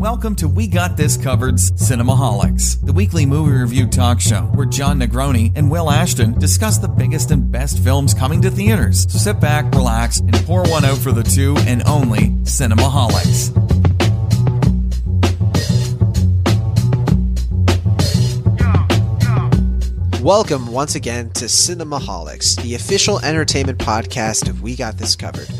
Welcome to We Got This Covered's Cinemaholics, the weekly movie review talk show where John Negroni and Will Ashton discuss the biggest and best films coming to theaters. So sit back, relax, and pour one out for the two and only Cinemaholics. Welcome once again to Cinemaholics, the official entertainment podcast of We Got This Covered.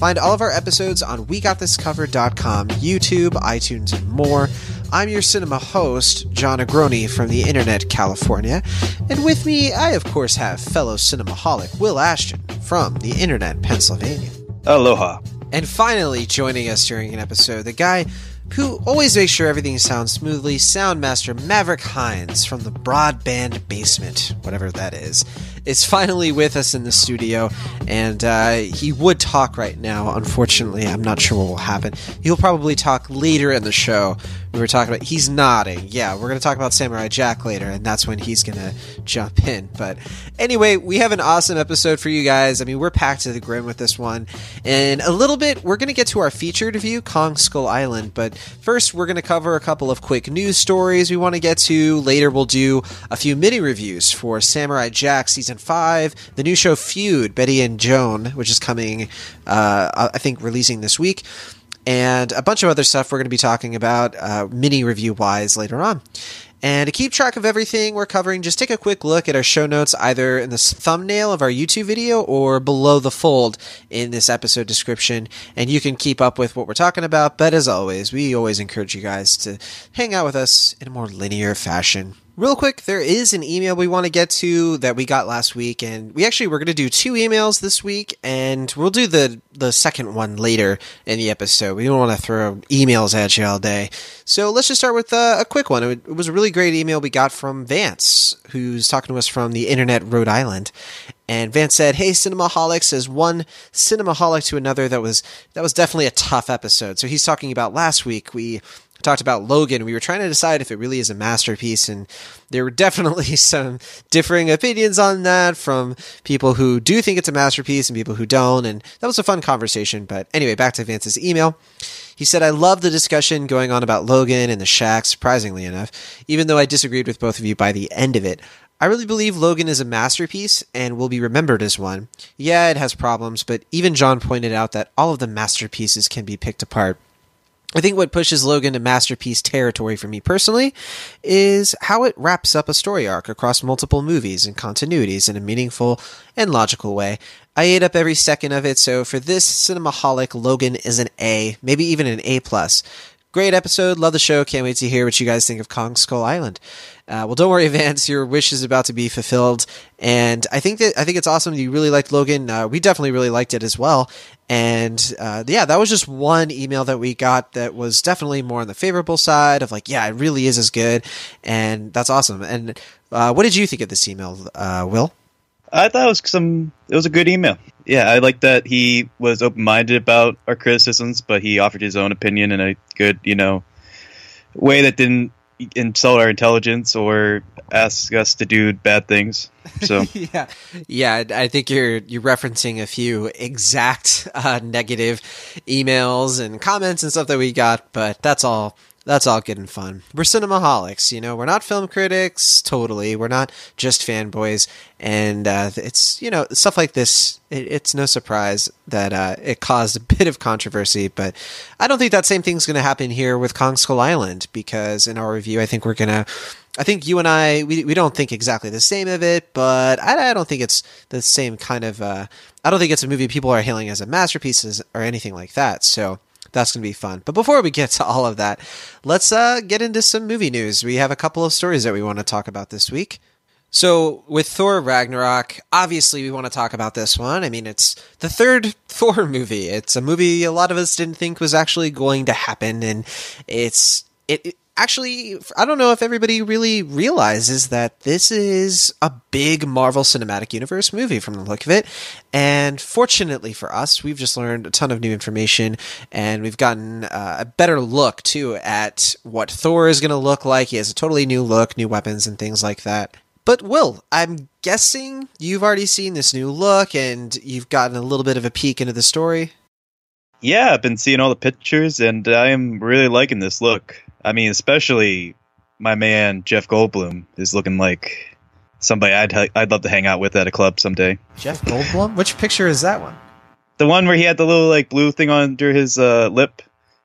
Find all of our episodes on WeGotThisCovered.com, YouTube, iTunes, and more. I'm your cinema host, John Negroni from the Internet, California. And with me, I of course have fellow cinemaholic Will Ashton from the Internet, Pennsylvania. Aloha. And finally, joining us during an episode, the guy who always makes sure everything sounds smoothly, Soundmaster Maverick Hines from the Broadband Basement, whatever that is, is finally with us in the studio, and uh, he would talk right now. Unfortunately, I'm not sure what will happen. He'll probably talk later in the show. We were talking about. He's nodding. Yeah, we're going to talk about Samurai Jack later, and that's when he's going to jump in. But anyway, we have an awesome episode for you guys. I mean, we're packed to the brim with this one. In a little bit, we're going to get to our featured review, Kong Skull Island. But first, we're going to cover a couple of quick news stories we want to get to. Later, we'll do a few mini reviews for Samurai Jack season five, the new show Feud, Betty and Joan, which is coming, uh, I think, releasing this week and a bunch of other stuff we're going to be talking about uh, mini review wise later on. And to keep track of everything we're covering, just take a quick look at our show notes either in the thumbnail of our YouTube video or below the fold in this episode description. And you can keep up with what we're talking about. But as always, we always encourage you guys to hang out with us in a more linear fashion. Real quick, there is an email we want to get to that we got last week, and we actually we're going to do two emails this week, and we'll do the the second one later in the episode. We don't want to throw emails at you all day, so let's just start with uh, a quick one. It was a really great email we got from Vance, who's talking to us from the Internet, Rhode Island, and Vance said, "Hey, Cinemaholics, as one cinemaholic to another, that was that was definitely a tough episode." So he's talking about last week we talked about Logan. We were trying to decide if it really is a masterpiece, and there were definitely some differing opinions on that from people who do think it's a masterpiece and people who don't. And that was a fun conversation. But anyway, back to Vance's email. He said, I love the discussion going on about Logan and the Shack, surprisingly enough, even though I disagreed with both of you by the end of it. I really believe Logan is a masterpiece and will be remembered as one. Yeah, it has problems, but even John pointed out that all of the masterpieces can be picked apart. I think what pushes Logan to masterpiece territory for me personally is how it wraps up a story arc across multiple movies and continuities in a meaningful and logical way. I ate up every second of it, so for this cinemaholic, Logan is an A, maybe even an A plus. Great episode, love the show. Can't wait to hear what you guys think of Kong Skull Island. Uh, well, don't worry, Vance. Your wish is about to be fulfilled, and I think that I think it's awesome. You really liked Logan. Uh, we definitely really liked it as well. And uh, yeah, that was just one email that we got that was definitely more on the favorable side of like, yeah, it really is as good, and that's awesome. And uh, what did you think of this email, uh, Will? I thought it was some. It was a good email. Yeah, I like that he was open minded about our criticisms, but he offered his own opinion in a good, you know, way that didn't insult our intelligence or ask us to do bad things. So yeah, yeah, I think you're you're referencing a few exact uh, negative emails and comments and stuff that we got, but that's all. That's all good and fun. We're cinemaholics, you know. We're not film critics, totally. We're not just fanboys, and uh, it's you know stuff like this. It, it's no surprise that uh, it caused a bit of controversy, but I don't think that same thing's going to happen here with Kong Skull Island because in our review, I think we're gonna I think you and I we we don't think exactly the same of it, but I, I don't think it's the same kind of. Uh, I don't think it's a movie people are hailing as a masterpiece or anything like that. So that's going to be fun. But before we get to all of that, let's uh, get into some movie news. We have a couple of stories that we want to talk about this week. So, with Thor Ragnarok, obviously we want to talk about this one. I mean, it's the third Thor movie. It's a movie a lot of us didn't think was actually going to happen, and it's it, actually, I don't know if everybody really realizes that this is a big Marvel Cinematic Universe movie from the look of it. And fortunately for us, we've just learned a ton of new information and we've gotten uh, a better look too at what Thor is going to look like. He has a totally new look, new weapons, and things like that. But Will, I'm guessing you've already seen this new look and you've gotten a little bit of a peek into the story. Yeah, I've been seeing all the pictures, and I am really liking this look. I mean, especially my man Jeff Goldblum is looking like somebody I'd I'd love to hang out with at a club someday. Jeff Goldblum. Which picture is that one? The one where he had the little like blue thing under his uh, lip,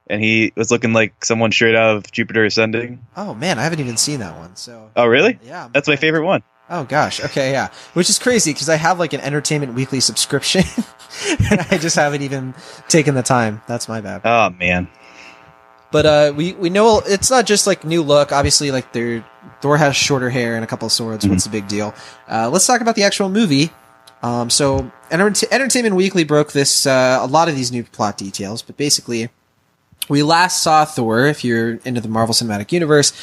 and he was looking like someone straight out of Jupiter Ascending. Oh man, I haven't even seen that one. So Oh, really? yeah, I'm That's my favorite one. Oh gosh, okay, yeah. Which is crazy because I have like an Entertainment Weekly subscription, and I just haven't even taken the time. That's my bad. Oh man. But uh, we we know it's not just like new look. Obviously, like their Thor has shorter hair and a couple of swords. What's the big deal? Uh, let's talk about the actual movie. Um, so Enter- Entertainment Weekly broke this uh, a lot of these new plot details, but basically, we last saw Thor. If you're into the Marvel Cinematic Universe,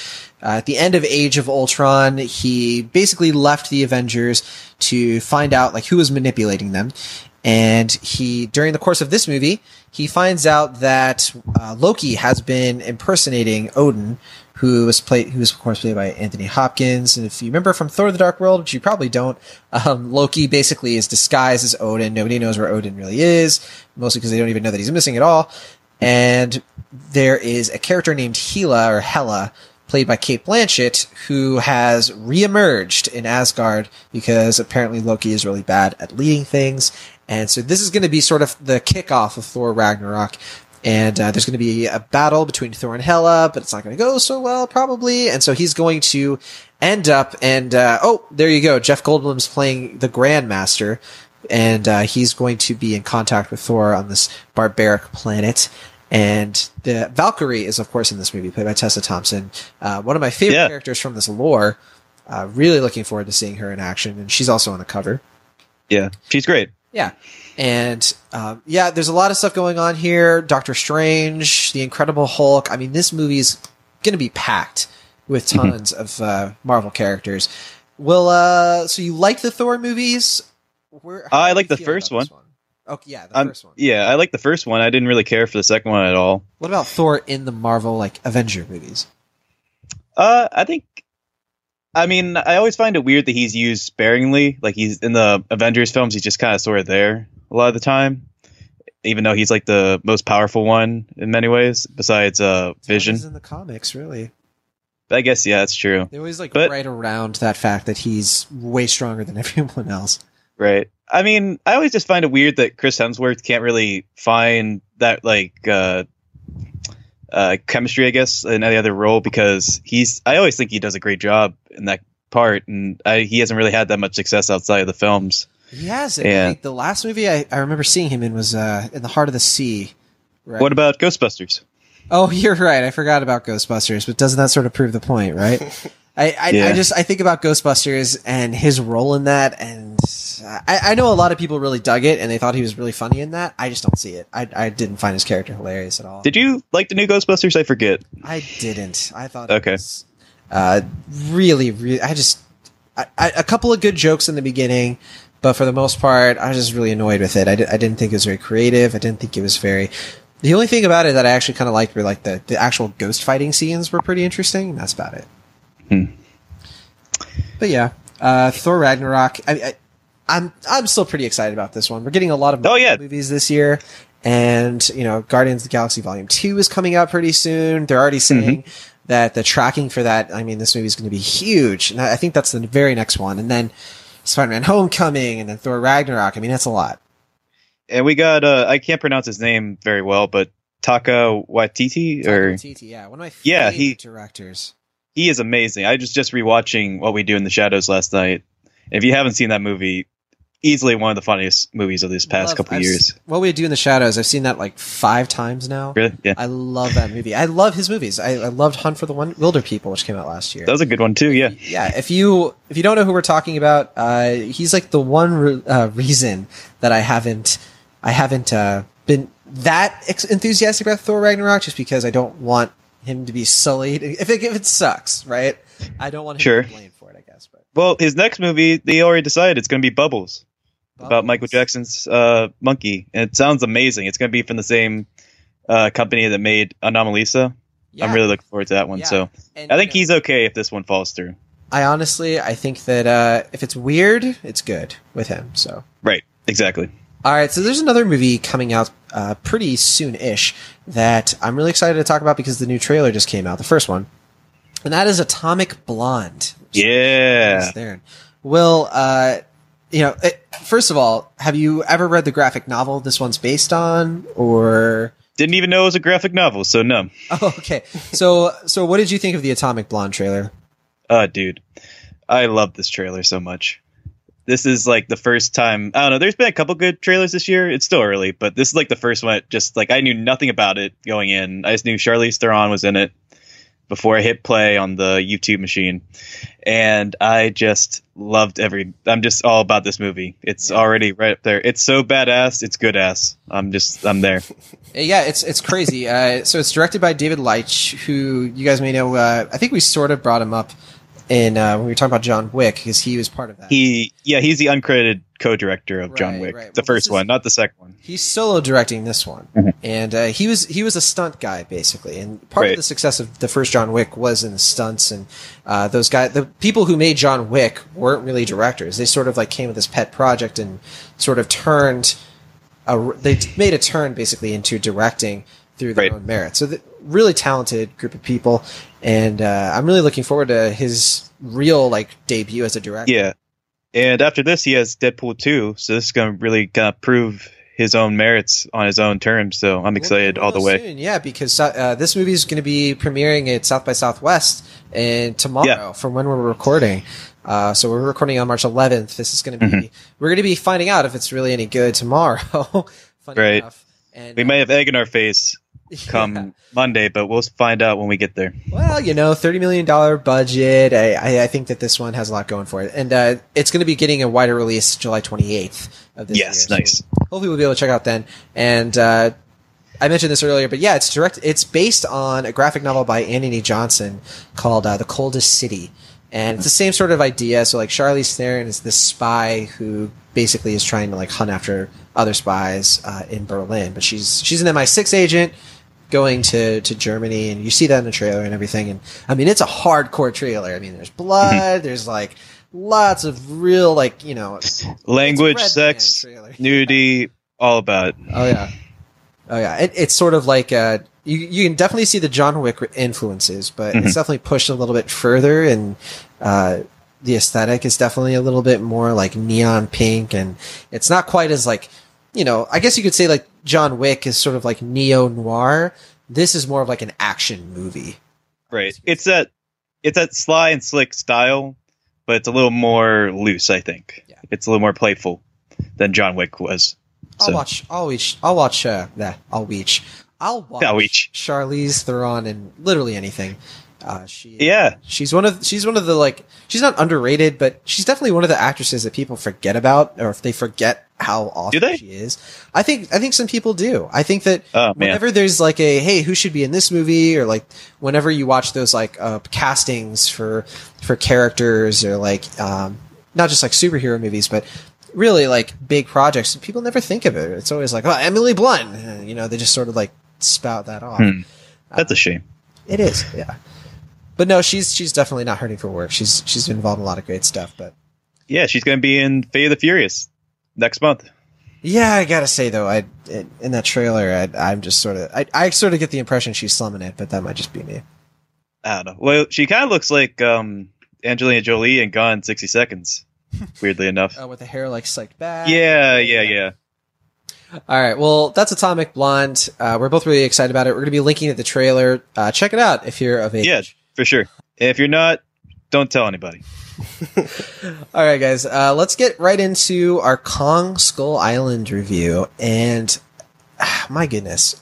uh, at the end of Age of Ultron, he basically left the Avengers to find out like who was manipulating them. And he, during the course of this movie, he finds out that uh, Loki has been impersonating Odin, who was played, who was of course played by Anthony Hopkins. And if you remember from Thor: The Dark World, which you probably don't, um, Loki basically is disguised as Odin. Nobody knows where Odin really is, mostly because they don't even know that he's missing at all. And there is a character named Hela or Hela, played by Cate Blanchett, who has reemerged in Asgard because apparently Loki is really bad at leading things. And so this is going to be sort of the kickoff of Thor Ragnarok. And uh, there's going to be a battle between Thor and Hela, but it's not going to go so well, probably. And so he's going to end up, and uh, oh, there you go. Jeff Goldblum's playing the Grandmaster, and uh, he's going to be in contact with Thor on this barbaric planet. And the Valkyrie is, of course, in this movie, played by Tessa Thompson. Uh, one of my favorite Yeah. characters from this lore. Uh, really looking forward to seeing her in action, and she's also on the cover. Yeah, she's great. Yeah. And um, yeah, there's a lot of stuff going on here. Doctor Strange, The Incredible Hulk. I mean, this movie's going to be packed with tons of uh, Marvel characters. Well, uh, so you like the Thor movies? Where, I like the first this one. Oh, yeah, the I'm- first one. Yeah, I like the first one. I didn't really care for the second one at all. What about Thor in the Marvel like Avenger movies? Uh, I think. I mean, I always find it weird that he's used sparingly. Like he's in the Avengers films, he's just kind of sort of there a lot of the time, even though he's like the most powerful one in many ways, besides uh Vision. In the comics, really. I guess yeah, that's true. They always like But- right around that fact that he's way stronger than everyone else. Right. I mean, I always just find it weird that Chris Hemsworth can't really find that like uh uh chemistry, I guess, in any other role because he's I always think he does a great job in that part and I, he hasn't really had that much success outside of the films. He has it. Yeah. I think the last movie I, I remember seeing him in was uh, in the Heart of the Sea. Right. What about Ghostbusters? Oh, you're right. I forgot about Ghostbusters, but doesn't that sort of prove the point, right? I, I, I just I think about Ghostbusters and his role in that, and I, I know a lot of people really dug it and they thought he was really funny in that. I just don't see it. I, I didn't find his character hilarious at all. Did you like the new Ghostbusters? I forget. I didn't. I thought Okay. it was uh, really, really. I just I, I, a couple of good jokes in the beginning, but for the most part, I was just really annoyed with it. I, di- I didn't think it was very creative. I didn't think it was very. The only thing about it that I actually kind of liked were like the, the actual ghost fighting scenes were pretty interesting. and That's about it. Hmm. But yeah, uh, Thor Ragnarok. I, I, I'm I'm still pretty excited about this one. We're getting a lot of Oh, yeah. movies this year, and you know, Guardians of the Galaxy Volume Two is coming out pretty soon. They're already saying that the tracking for that. I mean, this movie is going to be huge, and I think that's the very next one. And then Spider-Man: Homecoming, and then Thor Ragnarok. I mean, that's a lot. And we got uh I can't pronounce his name very well, but Taka Waititi or Taika Waititi, yeah, one of my Yeah, favorite he- directors. he is amazing. I just just rewatching What We Do in the Shadows last night. If you haven't seen that movie, easily one of the funniest movies of this past Love- couple I've years. s- What we do in the shadows. I've seen that like five times now. Really? Yeah. I love that movie. I love his movies. I, I loved Hunt for the One Wilder People, which came out last year. That was a good one too, yeah. yeah, if you if you don't know who we're talking about, uh, he's like the one re- uh, reason that I haven't I haven't uh, been that ex- enthusiastic about Thor Ragnarok, just because I don't want him to be sullied. If it, if it sucks, right? I don't want him Sure. to be blamed for it. I guess, but Well, his next movie, they already decided it's going to be Bubbles, about Michael Jackson's uh, monkey, and it sounds amazing. It's going to be from the same uh, company that made Anomalisa. Yeah. I'm really looking forward to that one. Yeah. So And, I think you know, he's okay if this one falls through. I honestly, I think that uh, if it's weird, it's good with him. So Right. Exactly. All right, so there's another movie coming out uh, pretty soon-ish that I'm really excited to talk about because the new trailer just came out, the first one, and that is Atomic Blonde. Yeah. There, Will, uh, you know, it, first of all, have you ever read the graphic novel this one's based on, or? Didn't even know it was a graphic novel, so no. Oh, okay. So, so what did you think of the Atomic Blonde trailer? Uh, dude, I love this trailer so much this is like the first time I don't know. There's been a couple good trailers this year. It's still early, but this is like the first one. Just like I knew nothing about it going in. I just knew Charlize Theron was in it before I hit play on the YouTube machine, and I just loved every. I'm just all about this movie. It's already right up there. It's so badass. It's good ass. I'm just I'm there. Yeah, it's it's crazy. uh, so it's directed by David Leitch, who you guys may know. Uh, I think we sort of brought him up in uh, when we were talking about John Wick because he was part of that. He yeah, he's the uncredited co-director of John Wick, right. the Well, first is- one, not the second one. He's solo directing this one, Mhm. and uh, he was he was a stunt guy basically, and part of the success of the first John Wick was in the stunts, and uh, those guys, the people who made John Wick weren't really directors. They sort of like came with this pet project and sort of turned, a, they made a turn basically into directing through their Right. own merit. So the, really talented group of people, and uh, I'm really looking forward to his real like debut as a director. Yeah, and after this, he has Deadpool two, so this is gonna really kind of prove his own merits on his own terms. So I'm excited We'll all the way. soon, yeah, because uh, this movie is going to be premiering at South by Southwest and tomorrow Yeah. from when we're recording. Uh, so we're recording on March 11th. This is going to be Mm-hmm. we're going to be finding out if it's really any good tomorrow. Funny Right. enough. And, We uh, may have egg in our face come yeah. Monday, but we'll find out when we get there. Well, you know, thirty million dollar budget. I, I I think that this one has a lot going for it, and uh, it's going to be getting a wider release July 28th of this year. Yes, year. nice. So hopefully, we'll be able to check out then. And uh, I mentioned this earlier, but yeah, it's direct. It's based on a graphic novel by Anthony Johnson called uh, "The Coldest City," and it's the same sort of idea. So, like, Charlize Theron is this spy who basically is trying to like hunt after other spies uh, in Berlin, but she's she's an MI6 agent going to, to Germany, and you see that in the trailer and everything. And I mean, it's a hardcore trailer. I mean, there's blood, there's like lots of real like you know Language, sex, nudity, all about it. Oh yeah, oh yeah. It, it's sort of like uh, you you can definitely see the John Wick influences, but it's definitely pushed a little bit further, and uh, the aesthetic is definitely a little bit more like neon pink, and it's not quite as like you know. I guess you could say like John Wick is sort of like neo noir. This is more of like an action movie. Right. It's that it's that sly and slick style, but it's a little more loose, I think. Yeah. It's a little more playful than John Wick was. I'll So- watch. I'll watch. I'll watch. Uh, that. I'll watch. I'll watch. I'll watch. Charlize Theron and literally anything. Uh, she. Yeah. She's one of. She's one of the like. She's not underrated, but she's definitely one of the actresses that people forget about, or if they forget how awesome she is. I think. I think some people do. I think that Oh, whenever there's like a hey, who should be in this movie, or like whenever you watch those like uh, castings for for characters, or like um, not just like superhero movies, but really like big projects, people never think of it. It's always like, oh, Emily Blunt. You know, they just sort of like spout that off. Hmm. That's a shame. It is, yeah. But no, she's she's definitely not hurting for work. She's she's been involved in a lot of great stuff. But Yeah, she's going to be in Fate of the Furious next month. yeah, I gotta say though, I in that trailer, I, I'm just sort of I, I sort of get the impression she's slumming it, but that might just be me. I don't know. Well, she kind of looks like um, Angelina Jolie in Gone 60 Seconds, weirdly enough. Uh, with the hair like slicked back. Yeah, yeah, yeah. All right. Well, that's Atomic Blonde. Uh, we're both really excited about it. We're going to be linking at the trailer. Uh, check it out if you're of age. Yeah, for sure. If you're not, don't tell anybody. All right, guys. Uh, let's get right into our Kong Skull Island review. And ah, my goodness,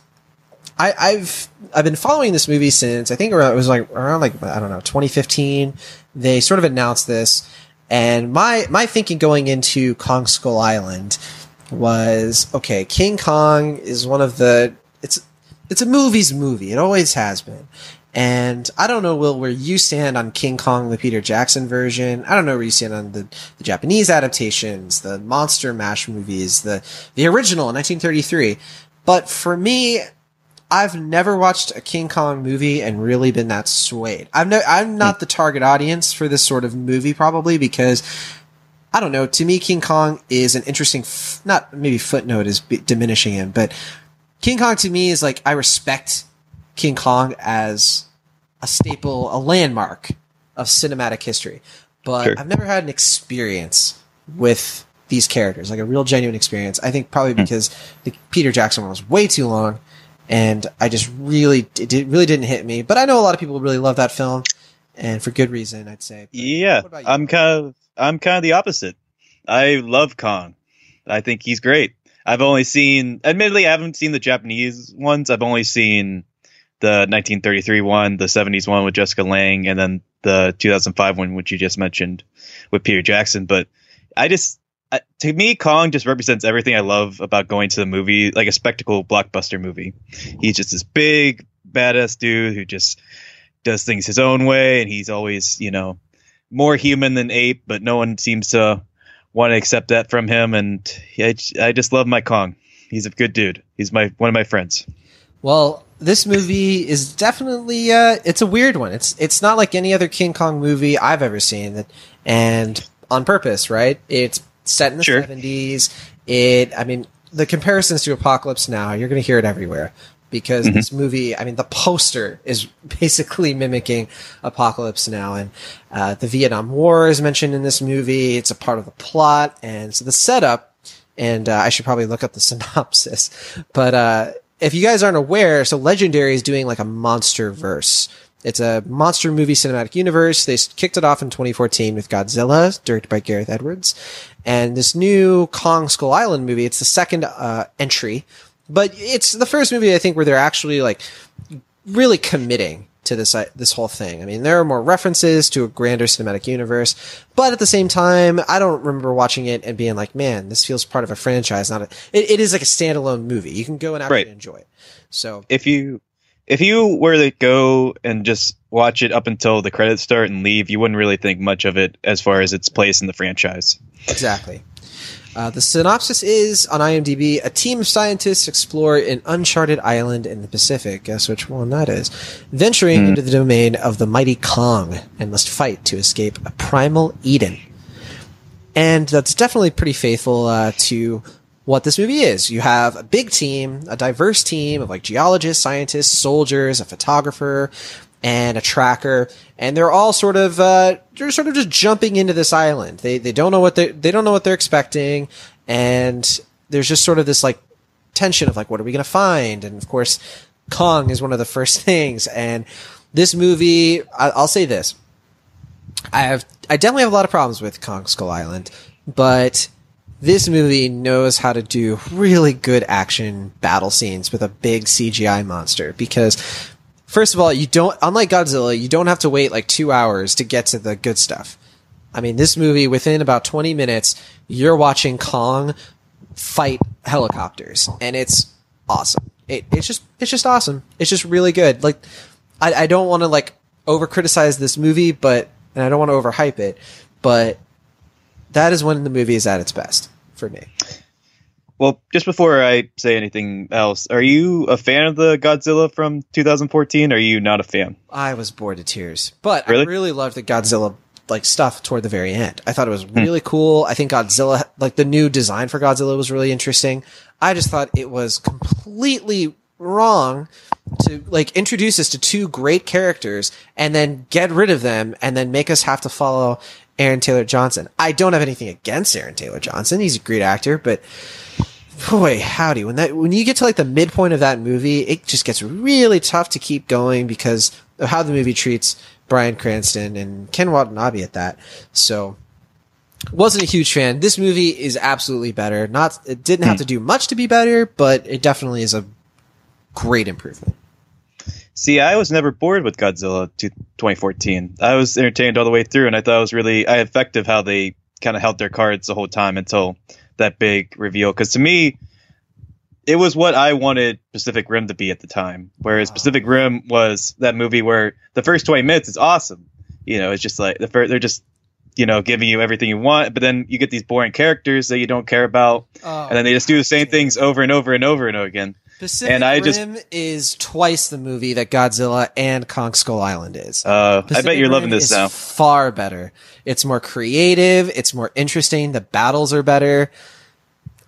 I, I've I've been following this movie since I think it was like around like I don't know 2015. They sort of announced this, and my my thinking going into Kong Skull Island was okay. King Kong is one of the it's it's a movie's movie. It always has been. And I don't know, Will, where you stand on King Kong, the Peter Jackson version. I don't know where you stand on the, the Japanese adaptations, the Monster Mash movies, the, the original in 1933. But for me, I've never watched a King Kong movie and really been that swayed. I'm no, I'm not the target audience for this sort of movie probably because I don't know. To me, King Kong is an interesting, f- not maybe footnote is b- diminishing him, but King Kong to me is like I respect King Kong as a staple, a landmark of cinematic history, but Sure. I've never had an experience with these characters, like a real genuine experience. I think probably hmm. because the Peter Jackson one was way too long, and I just really it really didn't hit me. But I know a lot of people really love that film, and for good reason, I'd say. But Yeah, what about you? I'm kind of I'm kind of the opposite. I love Kong. I think he's great. I've only seen, admittedly, I haven't seen the Japanese ones. I've only seen the 1933 one, the 70s one with Jessica Lange, and then the 2005 one, which you just mentioned with Peter Jackson. But I just, I, to me, Kong just represents everything I love about going to the movie, like a spectacle blockbuster movie. He's just this big, badass dude who just does things his own way, and he's always, you know, more human than ape, but no one seems to want to accept that from him. And I, I just love my Kong. He's a good dude. He's my one of my friends. Well, this movie is definitely uh, it's a weird one. It's it's not like any other King Kong movie I've ever seen, and on purpose, right? It's set in the Sure. seventies. It, I mean, the comparisons to Apocalypse Now, you're going to hear it everywhere because this movie. I mean, the poster is basically mimicking Apocalypse Now, and uh, the Vietnam War is mentioned in this movie. It's a part of the plot, and so the setup and uh, I should probably look up the synopsis. But uh, if you guys aren't aware, so Legendary is doing like a monster verse. It's a monster movie cinematic universe. They kicked it off in 2014 with Godzilla, directed by Gareth Edwards, and this new Kong Skull Island movie. It's the second uh, entry, but it's the first movie I think where they're actually like really committing to this uh, this whole thing. I mean, there are more references to a grander cinematic universe, but at the same time, I don't remember watching it and being like, "Man, this feels part of a franchise." Not a, it, it is like a standalone movie. You can go and actually Right. enjoy it. So If you if you were to go and just watch it up until the credits start and leave, you wouldn't really think much of it as far as its place in the franchise. Exactly. Uh, the synopsis is on IMDb: A team of scientists explore an uncharted island in the Pacific. Guess which one that is? Venturing into the domain of the mighty Kong and must fight to escape a primal Eden. And that's definitely pretty faithful uh, to what this movie is. You have a big team, a diverse team of like geologists, scientists, soldiers, a photographer, and a tracker, and they're all sort of uh, they're sort of just jumping into this island. They they don't know what they they don't know what they're expecting, and there's just sort of this like tension of like what are we going to find, and of course, Kong is one of the first things. And this movie, I, I'll say this. I have I definitely have a lot of problems with Kong Skull Island, but this movie knows how to do really good action battle scenes with a big CGI monster because first of all, you don't unlike Godzilla, you don't have to wait like 2 hours to get to the good stuff. I mean, this movie within about 20 minutes, you're watching Kong fight helicopters and it's awesome. It, it's just it's just awesome. It's just really good. Like I, I don't want to like over criticize this movie, but and I don't want to overhype it, but that is when the movie is at its best for me. Well, just before I say anything else, are you a fan of the Godzilla from 2014? Or are you not a fan? I was bored to tears, but Really? I really loved the Godzilla like stuff toward the very end. I thought it was hmm. really cool. I think Godzilla, like the new design for Godzilla, was really interesting. I just thought it was completely wrong to like introduce us to two great characters and then get rid of them and then make us have to follow Aaron Taylor Johnson. I don't have anything against Aaron Taylor Johnson. He's a great actor, but boy, howdy, when that when you get to like the midpoint of that movie, it just gets really tough to keep going because of how the movie treats Bryan Cranston and Ken Watanabe at that. So wasn't a huge fan. This movie is absolutely better. Not it didn't have to do much to be better, but it definitely is a great improvement. See, I was never bored with Godzilla to 2014. I was entertained all the way through, and I thought it was really uh, effective how they kind of held their cards the whole time until that big reveal. Because to me, it was what I wanted Pacific Rim to be at the time. Whereas Pacific Rim was that movie where the first 20 minutes is awesome. You know, it's just like the first, they're just you know giving you everything you want, but then you get these boring characters that you don't care about, oh, and then they just do the same things over and over and over and over again. Pacific And I just- Rim is twice the movie that Godzilla and Kong Skull Island is. Uh, I bet you're loving this is now. Far better. It's more creative. It's more interesting. The battles are better.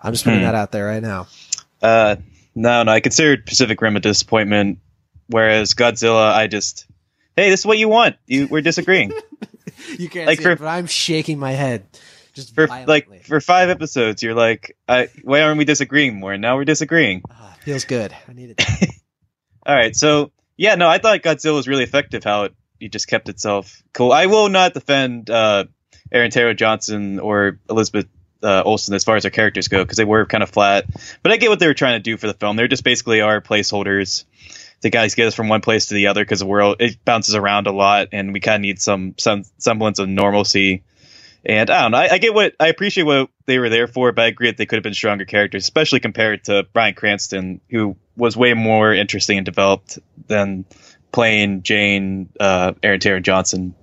I'm just putting Hmm. that out there right now. Uh, no, no, I considered Pacific Rim a disappointment, whereas Godzilla, I just, hey, this is what you want. You, we're disagreeing You can't Like see for- it, but I'm shaking my head. Just for violently. like for five episodes. You're like, I, why aren't we disagreeing more? Now we're disagreeing. Ah, feels good. I needed that. All right, so yeah, no, I thought Godzilla was really effective. How it, it just kept itself cool. I will not defend uh, Aaron Taylor Johnson or Elizabeth uh, Olsen as far as their characters go because they were kind of flat. But I get what they were trying to do for the film. They're just basically our placeholders. The guys get us from one place to the other because the world it bounces around a lot, and we kind of need some some semblance of normalcy. And I don't know. I, I get what I appreciate what they were there for, but I agree that they could have been stronger characters, especially compared to Bryan Cranston, who was way more interesting and developed than playing Jane, uh, Aaron Taylor Johnson.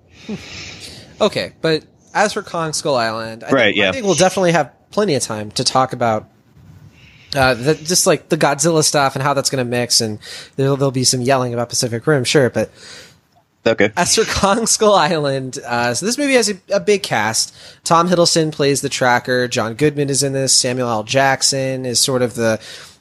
Okay, but as for Kong Skull Island, I Right, think, yeah. I think we'll definitely have plenty of time to talk about uh, the, just like the Godzilla stuff and how that's going to mix, and there'll, there'll be some yelling about Pacific Rim, sure. But Okay. as for Kong Skull Island, uh, so this movie has a, a big cast. Tom Hiddleston plays the tracker. John Goodman is in this. Samuel L. Jackson is sort of the.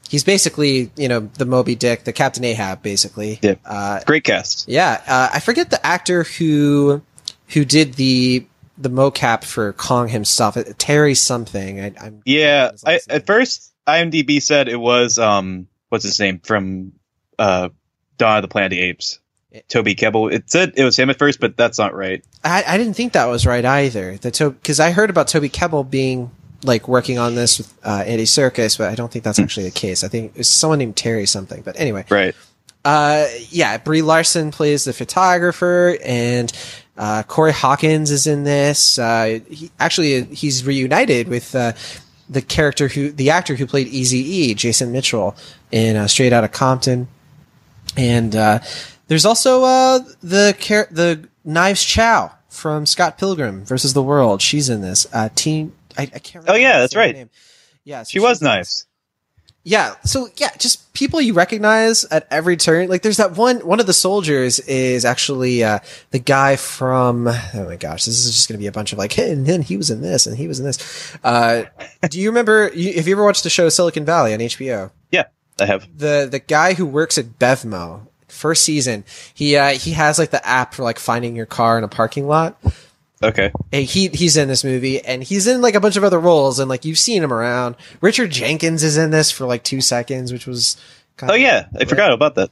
He's basically, you know, the Moby Dick, the Captain Ahab, basically. Yeah. Uh, Great cast. yeah, uh, I forget the actor who who did the the mocap for Kong himself. Uh, Terry something. I, I'm Yeah. I, at first, IMDb said it was um, what's his name from uh, Dawn of the Planet of the Apes. Toby Kebbell. It said it was him at first, but that's not right. I, I didn't think that was right either. The because I heard about Toby Kebbell being like working on this with uh, Andy Serkis, but I don't think that's actually the case. I think it's someone named Terry something. But anyway, Right. uh, yeah, Brie Larson plays the photographer, and uh, Corey Hawkins is in this. Uh, he, actually, he's reunited with uh, the character who, the actor who played Easy E, Jason Mitchell, in uh, Straight Outta Compton. And uh, there's also uh, the char- the Knives Chow from Scott Pilgrim versus the World. She's in this. Uh, teen. I, I can't. Oh, yeah, that's right. Name. Yeah, so She was nice. Yeah. So yeah, just people you recognize at every turn. Like there's that one. One of the soldiers is actually uh, the guy from. Oh my gosh, this is just going to be a bunch of like, hey, and then he was in this, and he was in this. Uh, do you remember? You, have you ever watched the show Silicon Valley on HBO? Yeah, I have. The the guy who works at Bevmo. First season, he uh, he has like the app for like finding your car in a parking lot. Okay. Hey, he he's in this movie, and he's in like a bunch of other roles, and like you've seen him around. Richard Jenkins is in this for like two seconds, which was. Kind Oh yeah, I forgot about that.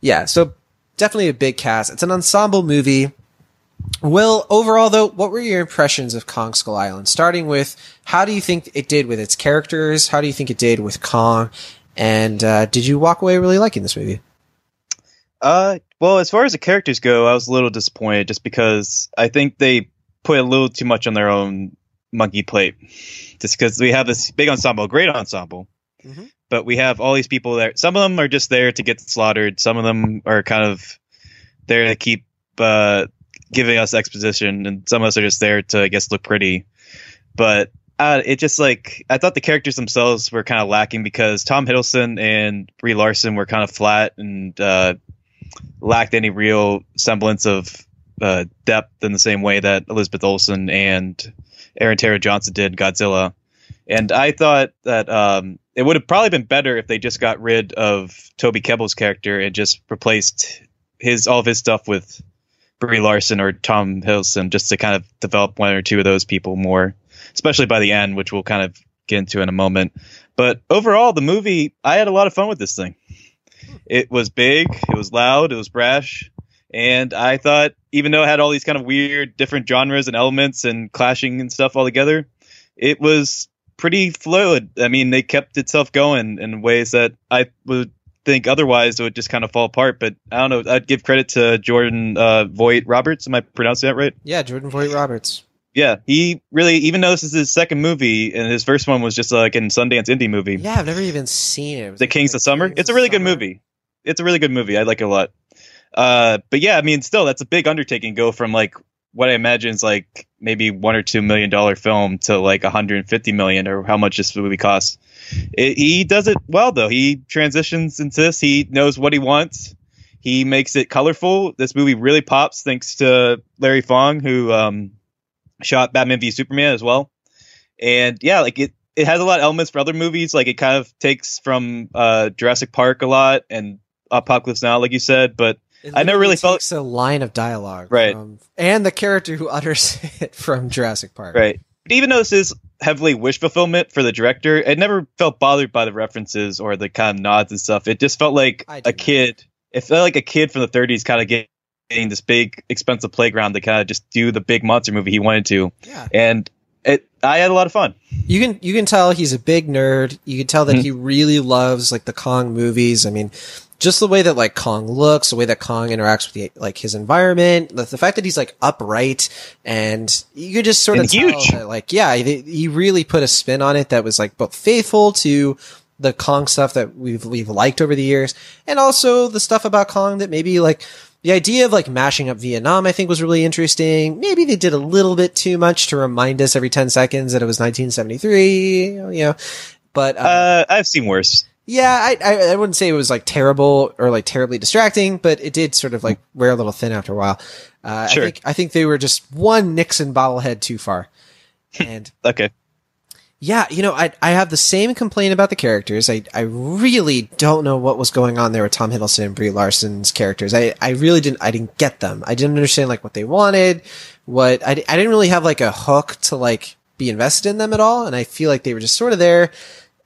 yeah. So definitely a big cast. It's an ensemble movie. Will overall though, what were your impressions of Kong Skull Island? Starting with how do you think it did with its characters? How do you think it did with Kong? And uh, did you walk away really liking this movie? Uh, well, as far as the characters go, I was a little disappointed just because I think they put a little too much on their own monkey plate. Just because we have this big ensemble, great ensemble, Mhm. but we have all these people there. Some of them are just there to get slaughtered. Some of them are kind of there to keep uh, giving us exposition, and some of us are just there to, I guess, look pretty. But uh, it just like I thought the characters themselves were kind of lacking because Tom Hiddleston and Brie Larson were kind of flat and uh, lacked any real semblance of uh, depth in the same way that Elizabeth Olsen and Aaron Taylor Johnson did Godzilla. And I thought that um, it would have probably been better if they just got rid of Toby Kebbell's character and just replaced his all of his stuff with Brie Larson or Tom Hiddleston, just to kind of develop one or two of those people more, especially by the end, which we'll kind of get into in a moment. But overall, the movie, I had a lot of fun with this thing. It was big, it was loud, it was brash, and I thought, even though it had all these kind of weird, different genres and elements and clashing and stuff all together, it was pretty fluid. I mean, they kept itself going in ways that I would think otherwise it would just kind of fall apart. But I don't know. I'd give credit to Jordan uh, Voight Roberts. Am I pronouncing that right? Yeah, Jordan Voight Roberts. Yeah, he really, even though this is his second movie, and his first one was just like in Sundance indie movie, Yeah, I've never even seen it. it The Kings the of Summer. Kings It's a really good movie. It's a really good movie. I like it a lot. Uh, but yeah, I mean, still, that's a big undertaking. Go from like what I imagine is like maybe one or two million dollar film to like 150 million or how much this movie costs. It, he does it well though. He transitions into this. He knows what he wants. He makes it colorful. This movie really pops thanks to Larry Fong, who um, shot Batman v Superman as well. And yeah, like it, it has a lot of elements for other movies. Like it kind of takes from uh, Jurassic Park a lot and Apocalypse Now, like you said. But I never really felt a line of dialogue, Right. From, and the character who utters it from Jurassic Park, right. But even though this is heavily wish fulfillment for the director, it never felt bothered by the references or the kind of nods and stuff. It just felt like a not. kid. It felt like a kid from the 30s kind of getting this big, expensive playground to kind of just do the big monster movie he wanted to. Yeah, And it, I had a lot of fun. you can you can tell he's a big nerd. You can tell that Mhm. he really loves like the Kong movies. I mean, just the way that like Kong looks, the way that Kong interacts with the, like his environment, the, the fact that he's like upright, and you could just sort of And tell huge. that, like yeah, he, he really put a spin on it that was like both faithful to the Kong stuff that we've we've liked over the years, and also the stuff about Kong that maybe like the idea of like mashing up Vietnam, I think was really interesting. Maybe they did a little bit too much to remind us every 10 seconds that it was 1973, you know, but, uh, Uh, I've seen worse. yeah, I, I, I wouldn't say it was like terrible or like terribly distracting, but it did sort of like wear a little thin after a while. Uh, Sure. I think, I think they were just one Nixon bobblehead too far. And Okay. Yeah, you know, I I have the same complaint about the characters. I I really don't know what was going on there with Tom Hiddleston and Brie Larson's characters. I I really didn't I didn't get them. I didn't understand like what they wanted. What I I didn't really have like a hook to like be invested in them at all. And I feel like they were just sort of there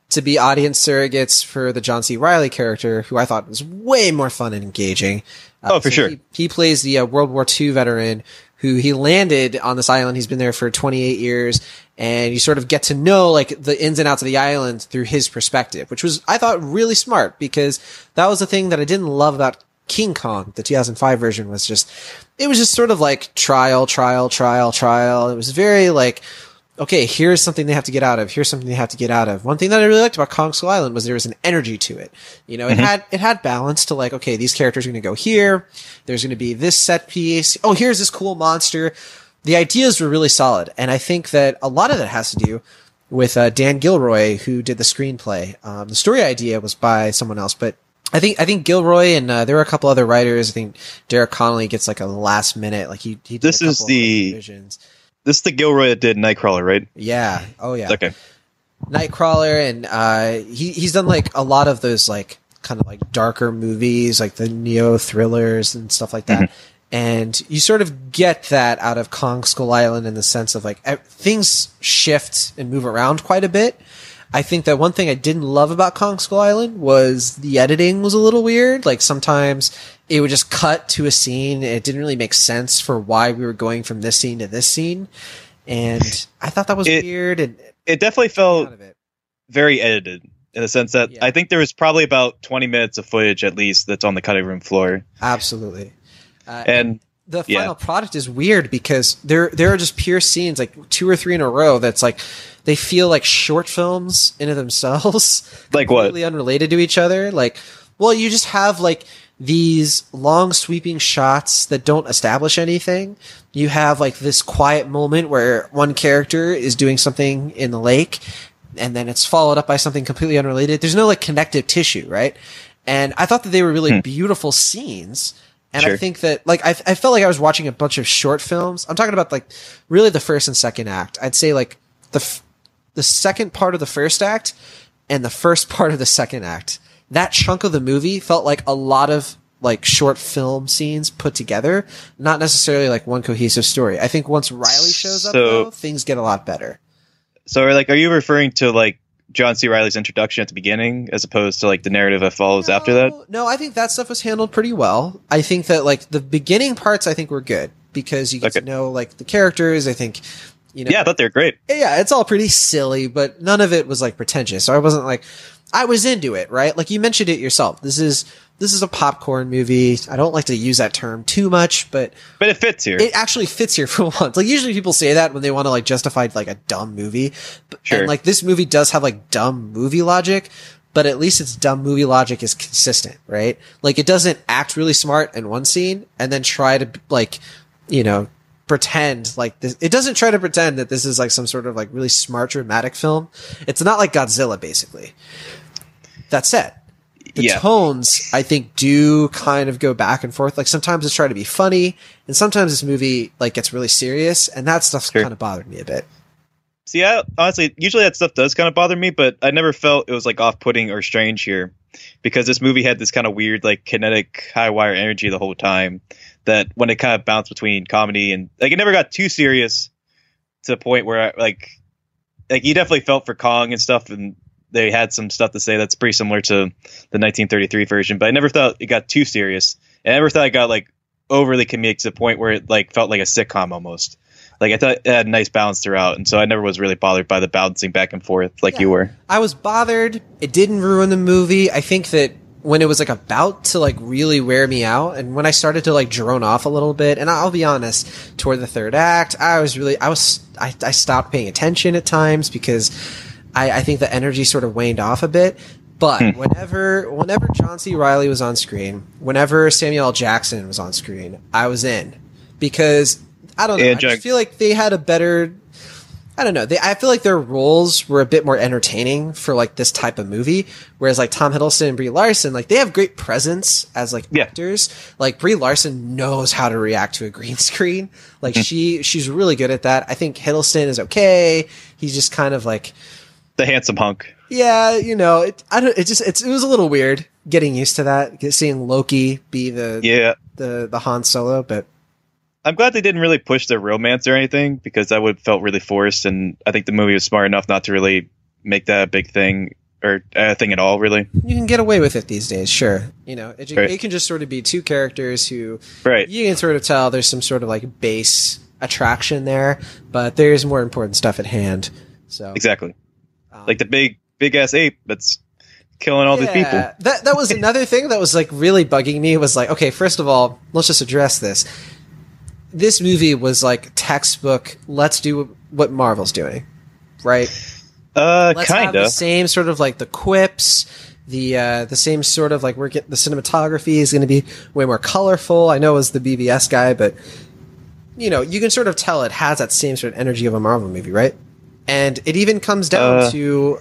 to be audience surrogates for the John C. Reilly character, who I thought was way more fun and engaging. Uh, Oh, for sure. He, he plays the uh, World War II veteran who he landed on this island. He's been there for 28 years, and you sort of get to know like the ins and outs of the island through his perspective, which was I thought really smart because that was the thing that I didn't love about King Kong. The 2005 version was just it was just sort of like trial, trial, trial, trial. It was very like okay, here's something they have to get out of. Here's something they have to get out of. One thing that I really liked about Kong Skull Island was there was an energy to it. You know, it had it had balance to like, okay, these characters are going to go here. There's going to be this set piece. Oh, here's this cool monster. The ideas were really solid, and I think that a lot of that has to do with uh, Dan Gilroy, who did the screenplay. Um, the story idea was by someone else, but I think I think Gilroy and uh, there were a couple other writers. I think Derek Connolly gets like a last minute, like he. he did This is the- revisions. This is the Gilroy that did Nightcrawler, right? Yeah. Oh yeah. Okay. Nightcrawler, and uh, he he's done like a lot of those like kind of like darker movies, like the neo thrillers and stuff like that. And you sort of get that out of Kong Skull Island in the sense of like things shift and move around quite a bit. I think that one thing I didn't love about Kong Skull Island was the editing was a little weird. Like sometimes it would just cut to a scene. It didn't really make sense for why we were going from this scene to this scene. And I thought that was It- weird and It definitely felt it. very edited in the sense that Yeah. I think there was probably about 20 minutes of footage at least that's on the cutting room floor. Absolutely. Uh, And the yeah. final product is weird because there there are just pure scenes like two or three in a row that's like they feel like short films in of themselves Like what? unrelated to each other like well you just have like these long sweeping shots that don't establish anything you have like this quiet moment where one character is doing something in the lake and then it's followed up by something completely unrelated there's no like connective tissue right and i thought that they were really hmm. beautiful scenes and I think that, like, I, I felt like I was watching a bunch of short films. I'm talking about, like, really the first and second act. I'd say, like, the, f- the second part of the first act and the first part of the second act. That chunk of the movie felt like a lot of, like, short film scenes put together, not necessarily, like, one cohesive story. I think once Reilly shows up, So- though, things get a lot better. so, like, are you referring to like John C. Reilly's introduction at the beginning as opposed to like the narrative that follows after that? No, No, I think that stuff was handled pretty well. I think that like the beginning parts, I think were good because you get Okay. to know like the characters. I think, you know, Yeah, I thought they were great. yeah, it's all pretty silly, but none of it was like pretentious. So I wasn't like, I was into it, right? Like you mentioned it yourself. This is this is a popcorn movie. I don't like to use that term too much, but But it fits here. it actually fits here for once. Like usually people say that when they want to like justify like a dumb movie, but, Sure. and like this movie does have like dumb movie logic, but at least its dumb movie logic is consistent, right? Like it doesn't act really smart in one scene and then try to like, you know, pretend like this. It doesn't try to pretend that this is like some sort of like really smart dramatic film. It's not like Godzilla, basically. That said, the Yeah. tones I think do kind of go back and forth. Like sometimes it's trying to be funny, and sometimes this movie like gets really serious, and that stuff's Sure. kind of bothered me a bit. See, I, honestly, usually that stuff does kind of bother me, but I never felt it was like off-putting or strange here, because this movie had this kind of weird, like kinetic, high-wire energy the whole time. That when it kind of bounced between comedy and like it never got too serious to the point where I, like, like you definitely felt for Kong and stuff, and they had some stuff to say that's pretty similar to the 1933 version, but I never thought it got too serious, and I never thought it got like overly comedic to the point where it like felt like a sitcom almost. Like I thought it had a nice balance throughout, and so I never was really bothered by the bouncing back and forth like you were. I was bothered. It didn't ruin the movie. I think that when it was like about to like really wear me out, and when I started to like drone off a little bit, and I'll be honest, toward the third act, I was really, I was, I, I stopped paying attention at times because I, I think the energy sort of waned off a bit. But hmm. whenever, whenever John C. Reilly was on screen, whenever Samuel L. Jackson was on screen, I was in because I don't know. Yeah, I just feel like they had a better I don't know. They, I feel like their roles were a bit more entertaining for like this type of movie. Whereas like Tom Hiddleston and Brie Larson, like they have great presence as like Yeah. actors. Like Brie Larson knows how to react to a green screen. Like mm-hmm. she, she's really good at that. I think Hiddleston is okay. He's just kind of like, The handsome hunk. yeah, you know, it, I don't, it just, it's, it was a little weird getting used to that, seeing Loki be the, Yeah, the, the Han Solo, but I'm glad they didn't really push the romance or anything because that would have felt really forced, and I think the movie was smart enough not to really make that a big thing or a thing at all. Really, you can get away with it these days. Sure. You know, it, Right. it can just sort of be two characters who, right? you can sort of tell there's some sort of like base attraction there, but there's more important stuff at hand. So Exactly. um, Like the big big ass ape that's killing all these people. That that was another thing that was like really bugging me was like, okay, first of all, let's just address this. This movie was like textbook. Let's do what Marvel's doing, right? Uh, Let's kinda. the same sort of like the quips, the uh, the same sort of like we're getting the cinematography is going to be way more colorful. I know it was the BVS guy, but you know you can sort of tell it has that same sort of energy of a Marvel movie, right? And it even comes down Uh. to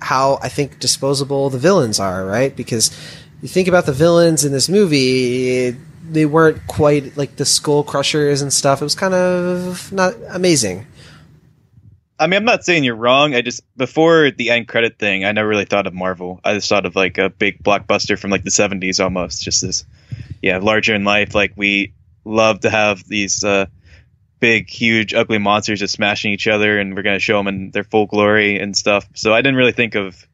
how I think disposable the villains are, right? Because you think about the villains in this movie, they weren't quite like the skull crushers and stuff. It was kind of not amazing. I mean, I'm not saying you're wrong. I just before the end credit thing, I never really thought of Marvel. I just thought of like a big blockbuster from like the 70s almost. Just this, yeah, larger in life. Like we love to have these uh, big, huge, ugly monsters just smashing each other, and we're gonna show them in their full glory and stuff. So I didn't really think of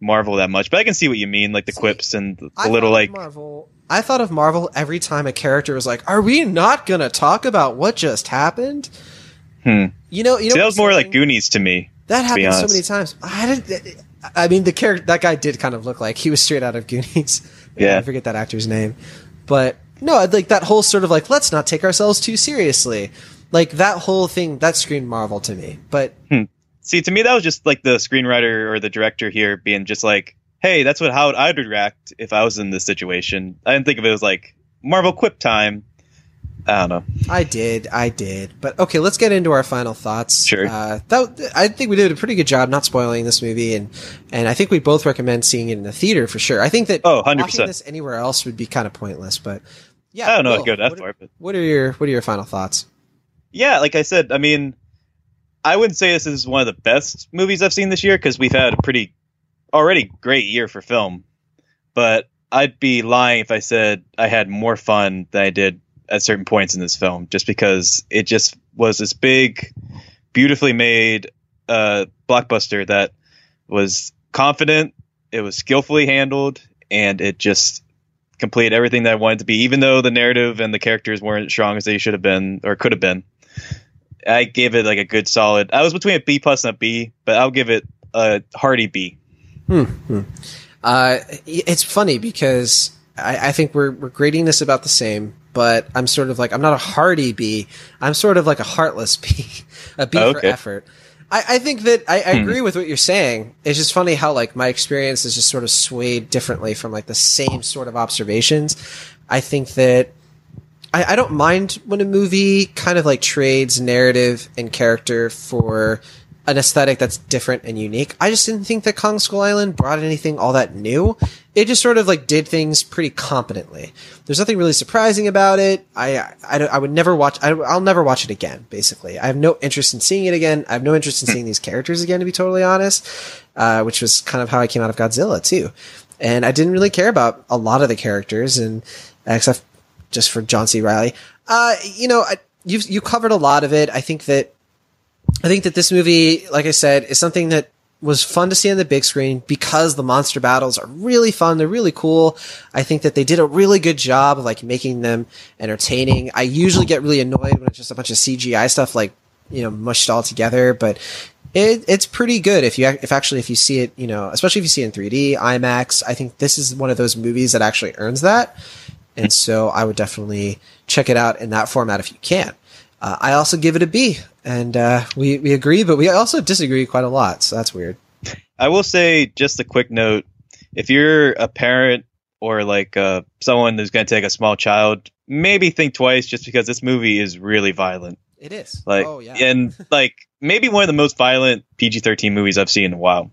Marvel that much, but I can see what you mean, like the quips and the I little like Marvel. I thought of Marvel every time a character was like, "Are we not going to talk about what just happened?" Hmm. You know, you know See, that was more like Goonies to me. that to happened so many times. I didn't. I mean, the character that guy did kind of look like he was straight out of Goonies. Yeah. I forget that actor's name, but no, I'd like that whole sort of like let's not take ourselves too seriously. Like that whole thing that screamed Marvel to me, but See, to me, that was just like the screenwriter or the director here being just like, "Hey, that's what how I'd react if I was in this situation." I didn't think of it as like Marvel quip time. I don't know. I did, I did. But okay, let's get into our final thoughts. Sure. Uh, that, I think we did a pretty good job not spoiling this movie, and and I think we both recommend seeing it in the theater for sure. I think that Oh, 100%. watching this anywhere else would be kind of pointless. But yeah, I don't know Will, if go that what, far, but What are your What are your final thoughts? yeah, like I said, I mean, I wouldn't say this is one of the best movies I've seen this year because we've had a pretty already great year for film. But I'd be lying if I said I had more fun than I did at certain points in this film, just because it just was this big, beautifully made uh, blockbuster that was confident, it was skillfully handled, and it just completed everything that I wanted to be, even though the narrative and the characters weren't as strong as they should have been or could have been. I gave it like a good solid. I was between a B plus and a B, but I'll give it a hearty B. Hmm, hmm. Uh, it's funny because I, I think we're we're grading this about the same, but I'm sort of like I'm not a hardy bee. I'm sort of like a heartless B, a B Oh, for okay. effort. I, I think that I, I hmm. agree with what you're saying. It's just funny how like my experience is just sort of swayed differently from like the same sort of observations. I think that I, I don't mind when a movie kind of like trades narrative and character for an aesthetic that's different and unique. I just didn't think that Kong Skull Island brought anything all that new. It just sort of like did things pretty competently. There's nothing really surprising about it. I I, I would never watch. I, will never watch it again. Basically, I have no interest in seeing it again. I have no interest in seeing these characters again. To be totally honest, uh, which was kind of how I came out of Godzilla too. And I didn't really care about a lot of the characters, and except just for John C. Reilly. Uh, you know, I, you've you covered a lot of it. I think that I think that this movie, like I said, is something that was fun to see on the big screen because the monster battles are really fun. They're really cool. I think that they did a really good job of like making them entertaining. I usually get really annoyed when it's just a bunch of CGI stuff like, you know, mushed all together, but it, it's pretty good if you, if actually, if you see it, you know, especially if you see it in 3D, IMAX, I think this is one of those movies that actually earns that. And so I would definitely check it out in that format if you can. Uh, I also give it a B, and uh, we we agree, but we also disagree quite a lot. So that's weird. I will say just a quick note: if you're a parent or like uh, someone who's going to take a small child, maybe think twice, just because this movie is really violent. It is. Like, oh yeah, and like maybe one of the most violent PG-13 movies I've seen in a while.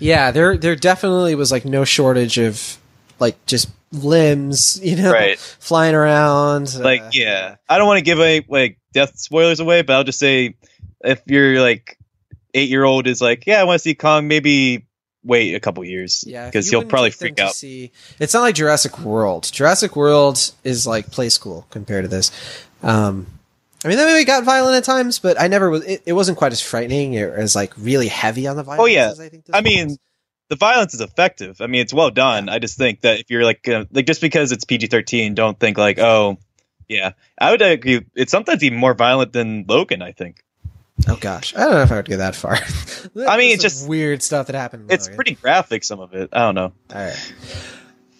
Yeah, there there definitely was like no shortage of like just limbs, you know, Right. flying around. Like, uh, yeah, I don't want to give any like death spoilers away, but I'll just say if you're like eight year old is like, yeah, I want to see Kong, maybe wait a couple years, Yeah, because he'll probably freak out. See, it's not like Jurassic World. Jurassic World is like play school compared to this. Um, I mean, that movie got violent at times, but I never was. It, it wasn't quite as frightening or as like really heavy on the violence. Oh, yeah. as I think. I was. mean, the violence is effective. I mean, it's well done. I just think that if you're like, uh, like just because it's PG thirteen, don't think like, oh, yeah. I would agree. It's sometimes even more violent than Logan. I think oh gosh, I don't know if I would go that far. I mean, it's just- weird stuff that happened. it's Logan. pretty graphic. Some of it. I don't know. All right.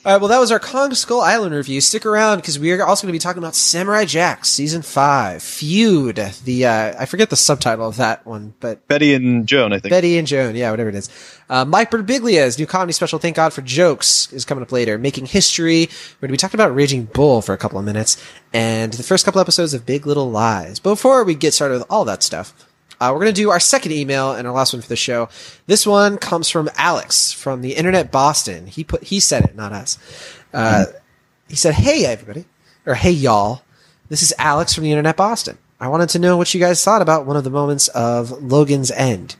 All right, well, that was our Kong Skull Island review. Stick around because we are also going to be talking about Samurai Jack season five feud. The uh, I forget the subtitle of that one, but Bette and Joan. I think. Bette and Joan, yeah, whatever it is. Uh, Mike Birbiglia's new comedy special, Thank God for Jokes, is coming up later. Making history. We're going to be talking about Raging Bull for a couple of minutes, and the first couple episodes of Big Little Lies. But before we get started with all that stuff, uh, we're going to do our second email and our last one for the show. This one comes from Alex from the Internet Boston. He put he said it, not us. Uh, he said, "Hey everybody," or "Hey y'all." This is Alex from the Internet Boston. I wanted to know what you guys thought about one of the moments of Logan's End.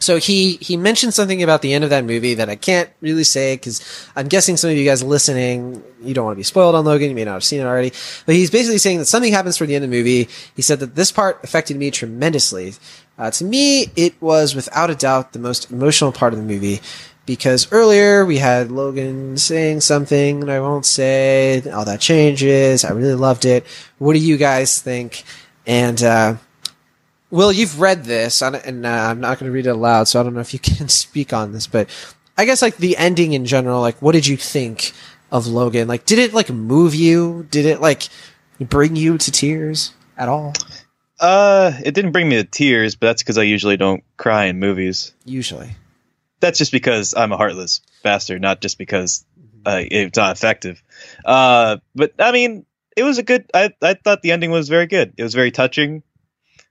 So he he mentioned something about the end of that movie that I can't really say because I'm guessing some of you guys listening you don't want to be spoiled on Logan. You may not have seen it already, but he's basically saying that something happens toward the end of the movie. He said that this part affected me tremendously. Uh, to me, it was without a doubt the most emotional part of the movie because earlier we had Logan saying something that I won't say. All that changes. I really loved it. What do you guys think? And uh, Will, you've read this, and and, uh, I'm not going to read it aloud, so I don't know if you can speak on this, but I guess like the ending in general, like what did you think of Logan? Like, did it like move you? Did it like bring you to tears at all? Uh, it didn't bring me to tears, but that's because I usually don't cry in movies. Usually, That's just because I'm a heartless bastard, not just because uh, it's not effective. Uh, but I mean, it was a good. I I thought the ending was very good. It was very touching.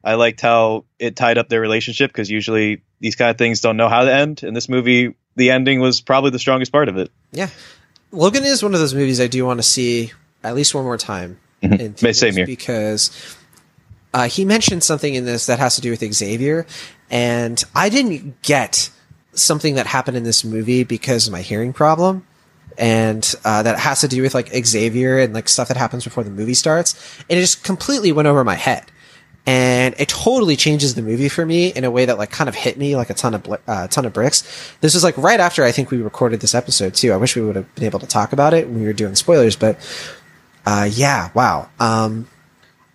I liked how it tied up their relationship because usually these kind of things don't know how to end. And this movie, the ending was probably the strongest part of it. yeah. Logan is one of those movies I do want to see at least one more time. theaters same here. because uh, he mentioned something in this that has to do with Xavier, and I didn't get something that happened in this movie because of my hearing problem, and uh, that has to do with like Xavier and like stuff that happens before the movie starts, and it just completely went over my head. And it totally changes the movie for me in a way that like kind of hit me like a ton of bl- uh, ton of bricks. This was like right after I think we recorded this episode too. I wish we would have been able to talk about it when we were doing spoilers, but uh, yeah, wow. Um,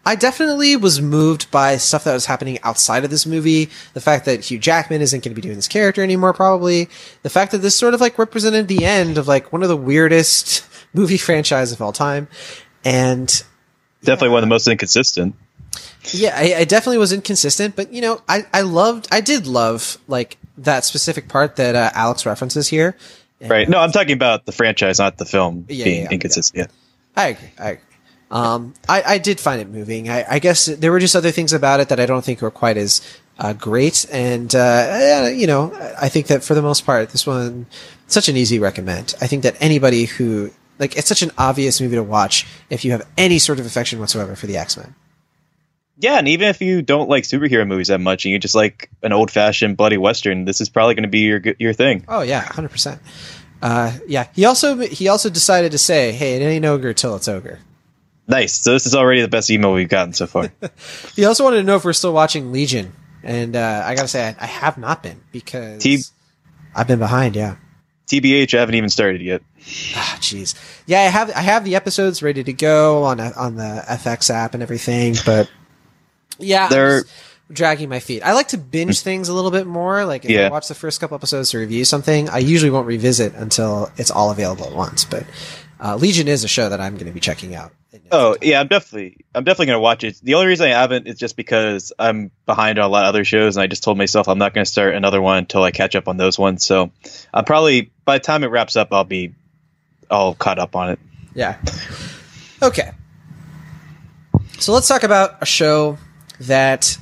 I definitely was moved by stuff that was happening outside of this movie. The fact that Hugh Jackman isn't going to be doing this character anymore, probably. The fact that this sort of like represented the end of like one of the weirdest movie franchise of all time. And Definitely one of the most inconsistent. Yeah, I, I definitely was inconsistent, but you know, I, I loved, I did love like that specific part that uh, Alex references here. And Right. No, I'm talking about the franchise, not the film Yeah, being yeah, inconsistent. Yeah. I agree. I agree. um, I, I did find it moving. I, I guess there were just other things about it that I don't think were quite as uh, great. And uh, you know, I think that for the most part, this one such an easy recommend. I think that anybody who like it's such an obvious movie to watch if you have any sort of affection whatsoever for the X Men. Yeah, and even if you don't like superhero movies that much, and you just like an old fashioned bloody western, this is probably going to be your your thing. Oh yeah, hundred uh, percent. Yeah, he also he also decided to say, "Hey, it ain't ogre till it's ogre." Nice. So this is already the best email we've gotten so far. he also wanted to know if we're still watching Legion, and uh, I gotta say, I, I, have not been because T- I've been behind. Yeah. TBH, I haven't even started yet. Ah, jeez. Yeah, I have I have the episodes ready to go on a, on the FX app and everything, but yeah, They're- I'm dragging my feet. I like to binge things a little bit more. Like if I watch the first couple episodes to review something, I usually won't revisit until it's all available at once. But uh, Legion is a show that I'm going to be checking out. Oh yeah, I'm definitely I'm definitely gonna watch it. The only reason I haven't is just because I'm behind on a lot of other shows, and I just told myself I'm not gonna start another one until I catch up on those ones. So I'll probably by the time it wraps up, I'll be all caught up on it. Yeah. Okay. So let's talk about a show that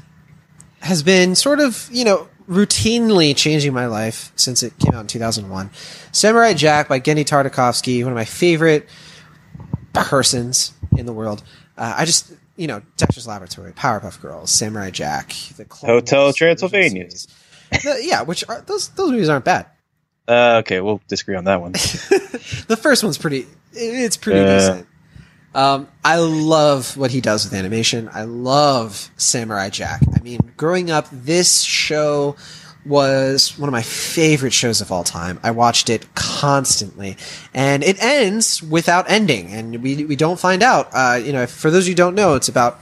has been sort of, you know, routinely changing my life since it came out in 2001. Samurai Jack by Genndy Tartakovsky, one of my favorite persons in the world. Uh, I just, you know, Dexter's Laboratory, Powerpuff Girls, Samurai Jack, the Clone Hotel Wars Transylvania. The- yeah, which are those those movies aren't bad. Uh, okay, we'll disagree on that one. the first one's pretty it's pretty Uh. decent um, i love what he does with animation. I love samurai jack. I mean growing up this show was one of my favorite shows of all time. I watched it constantly. And it ends without ending. And we, we don't find out uh, you know for those who don't know it's about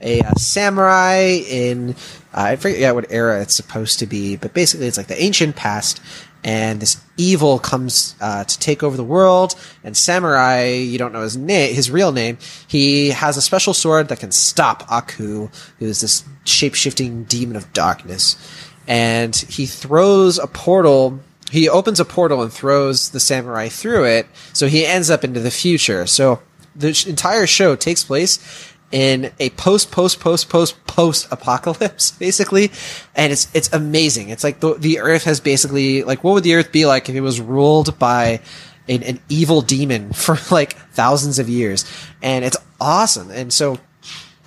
a, uh samurai in uh, I forget what era it's supposed to be, but basically it's like the ancient past, and this evil comes uh, to take over the world. And samurai, you don't know his name, his real name. He has a special sword that can stop Aku, who is this shape shifting demon of darkness, and he throws a portal he opens a portal and throws the samurai through it, so he ends up into the future. So the entire show takes place in a post post post post post apocalypse basically and it's it's amazing it's like the, the earth has basically like what would the earth be like if it was ruled by an, an evil demon for like thousands of years and it's awesome and so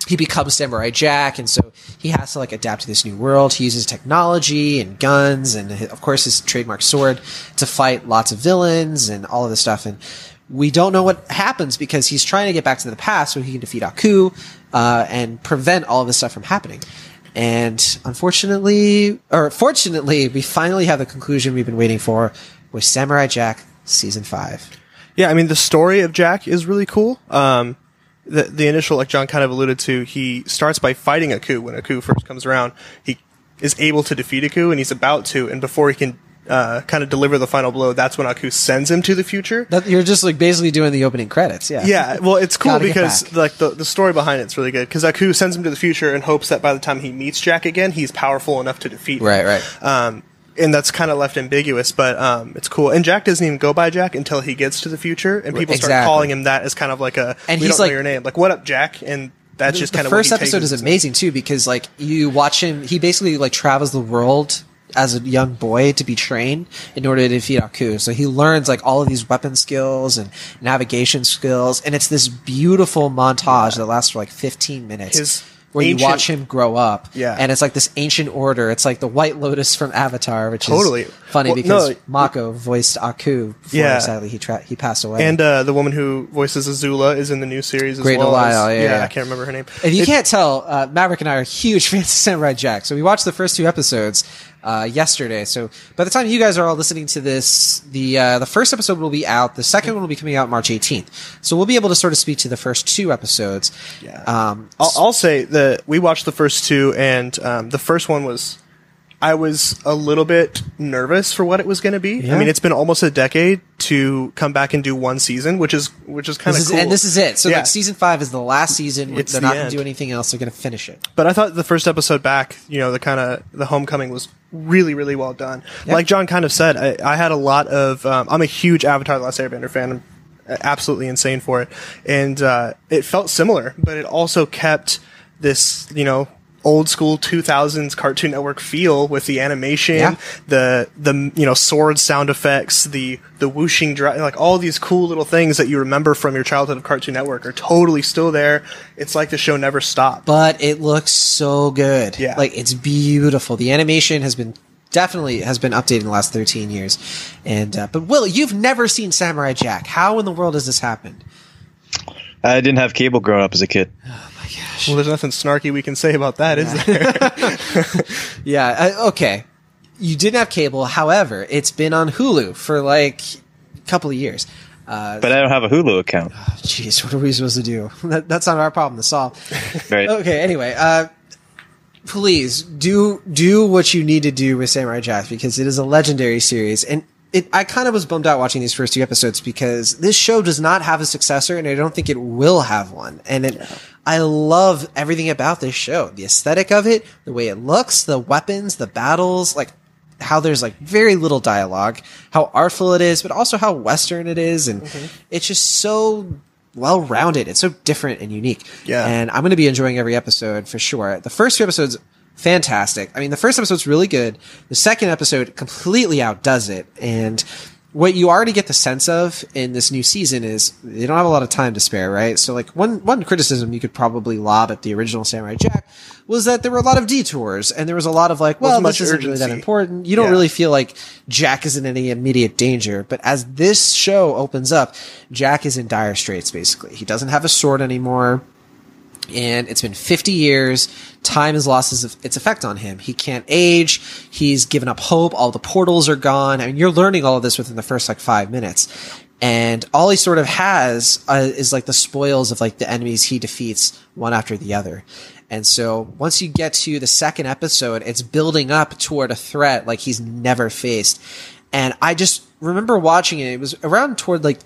he becomes Samurai Jack, and so he has to like adapt to this new world. He uses technology and guns, and of course his trademark sword to fight lots of villains and all of this stuff. And we don't know what happens because he's trying to get back to the past so he can defeat Aku uh, and prevent all of this stuff from happening. And unfortunately, or fortunately, we finally have the conclusion we've been waiting for with Samurai Jack season five. Yeah, I mean the story of Jack is really cool. Um, the the initial, like John kind of alluded to, he starts by fighting Aku when Aku first comes around. He is able to defeat Aku, and he's about to, and before he can uh, kind of deliver the final blow, that's when Aku sends him to the future. That, you're just like basically doing the opening credits, yeah. Yeah, well, it's cool because like the, the story behind it's really good because Aku sends him to the future in hopes that by the time he meets Jack again, he's powerful enough to defeat. him. Right, right. Um, and that's kind of left ambiguous, but um, it's cool. And Jack doesn't even go by Jack until he gets to the future, and people start calling him that as kind of like a And we he's don't like- know your name, like what up, Jack? And that's just the kind of first what he episode is amazing too because like you watch him he basically like travels the world as a young boy to be trained in order to defeat Aku. So he learns like all of these weapon skills and navigation skills and it's this beautiful montage that lasts for like 15 minutes. His where you watch him grow up, Yeah. and it's like this ancient order. It's like the White Lotus from Avatar, which Totally. is funny Well, because no, Mako voiced Aku. Before Yeah. sadly he tra- he passed away. And uh, the woman who voices Azula is in the new series as Great well. Delisle, as- yeah, yeah. I can't remember her name. If you It- can't tell, uh, Maverick and I are huge fans of Samurai Jack. So we watched the first two episodes uh, yesterday. So by the time you guys are all listening to this, the uh, the first episode will be out. The second one will be coming out March 18th. So we'll be able to sort of speak to the first two episodes. Yeah. Um, I'll, I'll say that we watched the first two, and um, the first one was. I was a little bit nervous for what it was going to be. Yeah. I mean, it's been almost a decade to come back and do one season, which is which is kind of cool. and this is it. So Yeah. like season five is the last season. It's They're the not going to do anything else. They're going to finish it. But I thought the first episode back, you know, the kind of the homecoming was really, really well done. Like John kind of said, I, I had a lot of. Um, I'm a huge Avatar: The Last Airbender fan. I'm absolutely insane for it. And uh, it felt similar, but it also kept this, you know, old school 2000s Cartoon Network feel with the animation, Yeah. the the you know sword sound effects, the the whooshing dra- like all these cool little things that you remember from your childhood of Cartoon Network are totally still there. It's like the show never stopped. but it looks so good. Yeah. Like it's beautiful. The animation has been definitely has been updated in the last 13 years. And uh, but Will, you've never seen Samurai Jack. How in the world has this happened? I didn't have cable growing up as a kid. Well, there's nothing snarky we can say about that, is there? Yeah, uh, okay. You didn't have cable. However, it's been on Hulu for like a couple of years. Uh, But I don't have a Hulu account. Jeez, what are we supposed to do? That, that's not our problem to solve. Right. Okay, anyway, uh, please do do what you need to do with Samurai Jack because it is a legendary series, and it. I kind of was bummed out watching these first two episodes because this show does not have a successor, and I don't think it will have one. And it, I love everything about this show, the aesthetic of it, the way it looks, the weapons, the battles, like how there's like very little dialogue, how artful it is, but also how western it is, and mm-hmm. it's just so well rounded. It's so different and unique. Yeah. And I'm going to be enjoying every episode for sure. The first two episodes, fantastic. I mean, the first episode's really good. The second episode completely outdoes it. And what you already get the sense of in this new season is they don't have a lot of time to spare, right? So like one, one criticism you could probably lob at the original Samurai Jack was that there were a lot of detours and there was a lot of like, well, Wasn't this isn't really that important. You don't Yeah. really feel like Jack is in any immediate danger. But as this show opens up, Jack is in dire straits, basically. He doesn't have a sword anymore. And it's been 50 years. Time has lost its, effect on him. He can't age. He's given up hope. All the portals are gone. I mean, you're learning all of this within the first like five minutes. And all he sort of has uh, is like the spoils of like the enemies he defeats one after the other. And so once you get to the second episode, it's building up toward a threat like he's never faced. And I just remember watching it. It was around toward like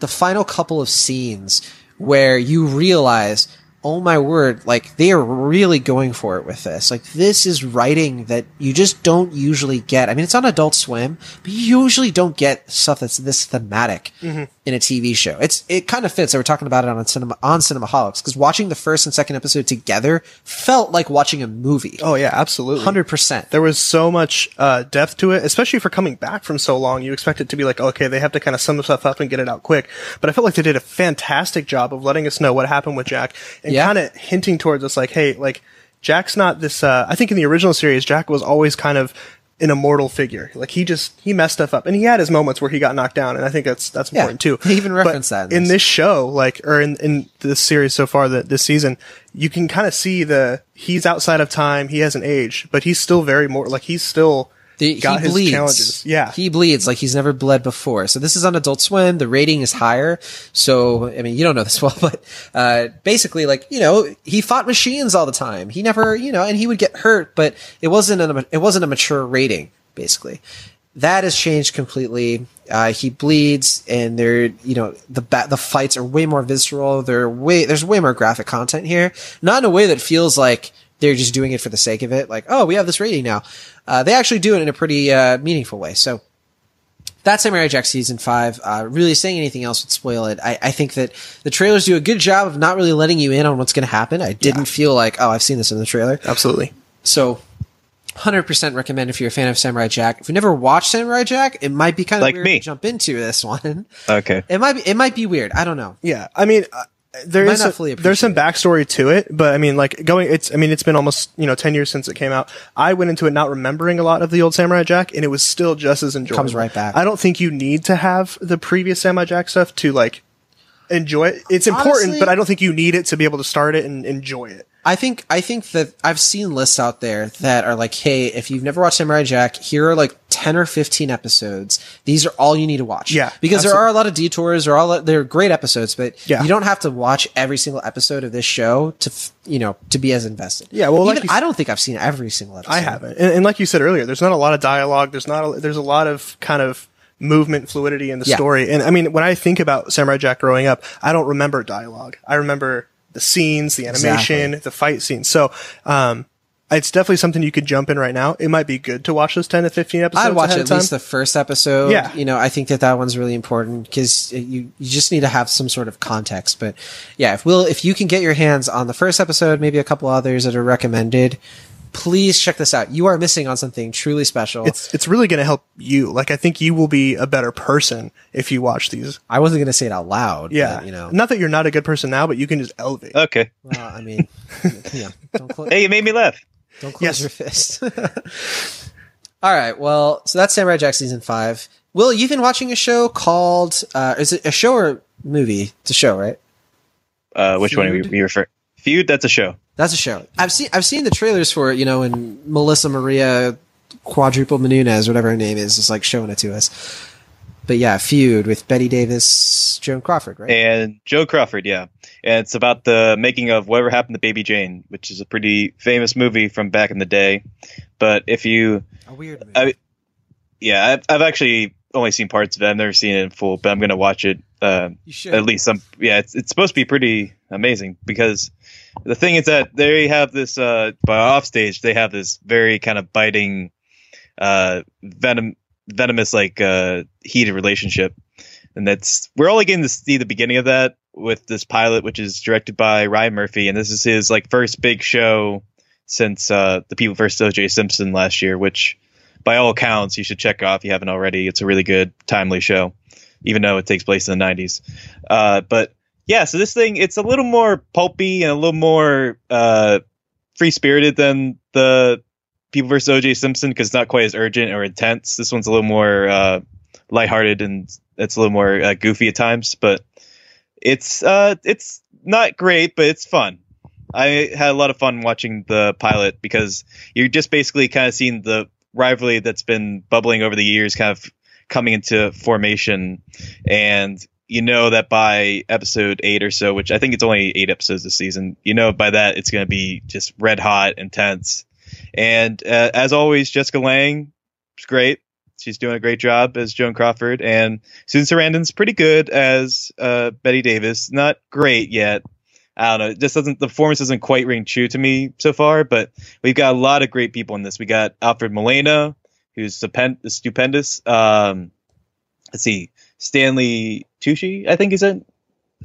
the final couple of scenes where you realize, oh my word, like they are really going for it with this. Like this is writing that you just don't usually get. I mean, it's on Adult Swim, but you usually don't get stuff that's this thematic in a TV show. It's it kind of fits. I were talking about it on cinema on Cinemaholics because watching the first and second episode together felt like watching a movie. oh yeah, absolutely. Hundred percent. there was so much uh, depth to it, especially for coming back from so long. You expect it to be like, okay, they have to kind of sum stuff up and get it out quick. But I felt like they did a fantastic job of letting us know what happened with Jack and Yeah. kind of hinting towards us, like, hey, like Jack's not this. Uh, I think in the original series, Jack was always kind of an immortal figure. Like he just he messed stuff up, and he had his moments where he got knocked down, and I think that's that's Yeah, important too. they even But that in in this. this show, like or in in this series so far, that this season, you can kind of see the he's outside of time. He hasn't aged, but he's still very more like he's still The, got he his bleeds. challenges. Yeah, He bleeds like he's never bled before. So this is on Adult Swim. The rating is higher. So, I mean, you don't know this well, but, uh, basically, like, you know, he fought machines all the time. He never, you know, and he would get hurt, but it wasn't a, it wasn't a mature rating, basically. That has changed completely. Uh, he bleeds and they're, you know, the ba- the fights are way more visceral. They're way, there's way more graphic content here. Not in a way that feels like they're just doing it for the sake of it. Like, oh, we have this rating now. Uh, they actually do it in a pretty, uh, meaningful way. So, that's Samurai Jack season five. Uh, really saying anything else would spoil it. I, I think that the trailers do a good job of not really letting you in on what's going to happen. I didn't feel like, oh, I've seen this in the trailer. absolutely. So, 100% recommend if you're a fan of Samurai Jack. If you've never watched Samurai Jack, it might be kind of Like weird me. to jump into this one. Okay. It might be, it might be weird. I don't know. Yeah, I mean, there is a- there's some backstory to it, but I mean, like going, it's I mean, it's been almost you know ten years since it came out. I went into it not remembering a lot of the old Samurai Jack, and it was still just as enjoyable. Comes right back. I don't think you need to have the previous Samurai Jack stuff to like enjoy it. It's important, Honestly- but I don't think you need it to be able to start it and enjoy it. I think I think that I've seen lists out there that are like, hey, if you've never watched Samurai Jack, here are like ten or fifteen episodes. These are all you need to watch. Yeah, because there are a lot of detours. There are all they're great episodes, but Yeah. you don't have to watch every single episode of this show to you know to be as invested. Yeah, well, like Even s- I don't think I've seen every single episode. I haven't, and, and like you said earlier, there's not a lot of dialogue. There's not. A, there's a lot of kind of movement, fluidity in the Yeah. story. And I mean, when I think about Samurai Jack growing up, I don't remember dialogue. I remember the scenes, the animation, Exactly. the fight scenes. So, um, it's definitely something you could jump in right now. It might be good to watch those 10 to 15 episodes. I'd watch at least the first episode. Yeah. You know, I think that that one's really important because you, you just need to have some sort of context. But yeah, if we'll if you can get your hands on the first episode, maybe a couple others that are recommended, please check this out. You are missing on something truly special. it's it's really going to help you. Like I think you will be a better person if you watch these. I wasn't going to say it out loud. Yeah, but, you know. not that you're not a good person now, but you can just elevate. Okay. Well, I mean, yeah. Don't, clo- Hey, you made me laugh. don't close Yes. your fist. All right. Well, so that's Samurai Jack season five. Will, you've been watching a show called, uh, is it a show or movie? It's a show, right? Uh, which one are we, Feud? we refer? Feud. That's a show. That's a show. I've seen I've seen the trailers for it, you know, and Melissa Maria Quadruple Menunez, whatever her name is, is like showing it to us. But yeah, feud with Bette Davis, Joan Crawford, right? and Joe Crawford, yeah. And it's about the making of Whatever Happened to Baby Jane, which is a pretty famous movie from back in the day. But if you, a weird movie. I- yeah, I've, I've actually only seen parts of it. I've never seen it in full, but I'm going to watch it. Uh, you should. at least some, yeah, it's, it's supposed to be pretty amazing because the thing is that they have this, uh, by off stage, they have this very kind of biting, uh, venom, venomous, like, uh, heated relationship. And that's, we're only getting to see the beginning of that with this pilot, which is directed by Ryan Murphy. And this is his, like, first big show since, uh, The People vs. O.J. Simpson last year, which, by all accounts, you should check off if you haven't already. It's a really good, timely show, even though it takes place in the 90s. Uh, but yeah, so this thing, it's a little more pulpy and a little more uh, free spirited than the People vs. O.J. Simpson because it's not quite as urgent or intense. This one's a little more uh, lighthearted and it's a little more uh, goofy at times, but it's uh, it's not great, but it's fun. I had a lot of fun watching the pilot because you're just basically kind of seeing the rivalry that's been bubbling over the years kind of coming into formation and you know that by episode eight or so which i think it's only eight episodes this season you know by that it's going to be just red hot intense and uh, as always jessica lange is great she's doing a great job as joan crawford and susan sarandon's pretty good as uh, bette davis not great yet I don't know. It just doesn't the performance doesn't quite ring true to me so far, but we've got a lot of great people in this. We got Alfred Molina, who's stupen- stupendous. Um, let's see, Stanley Tucci, I think he's in.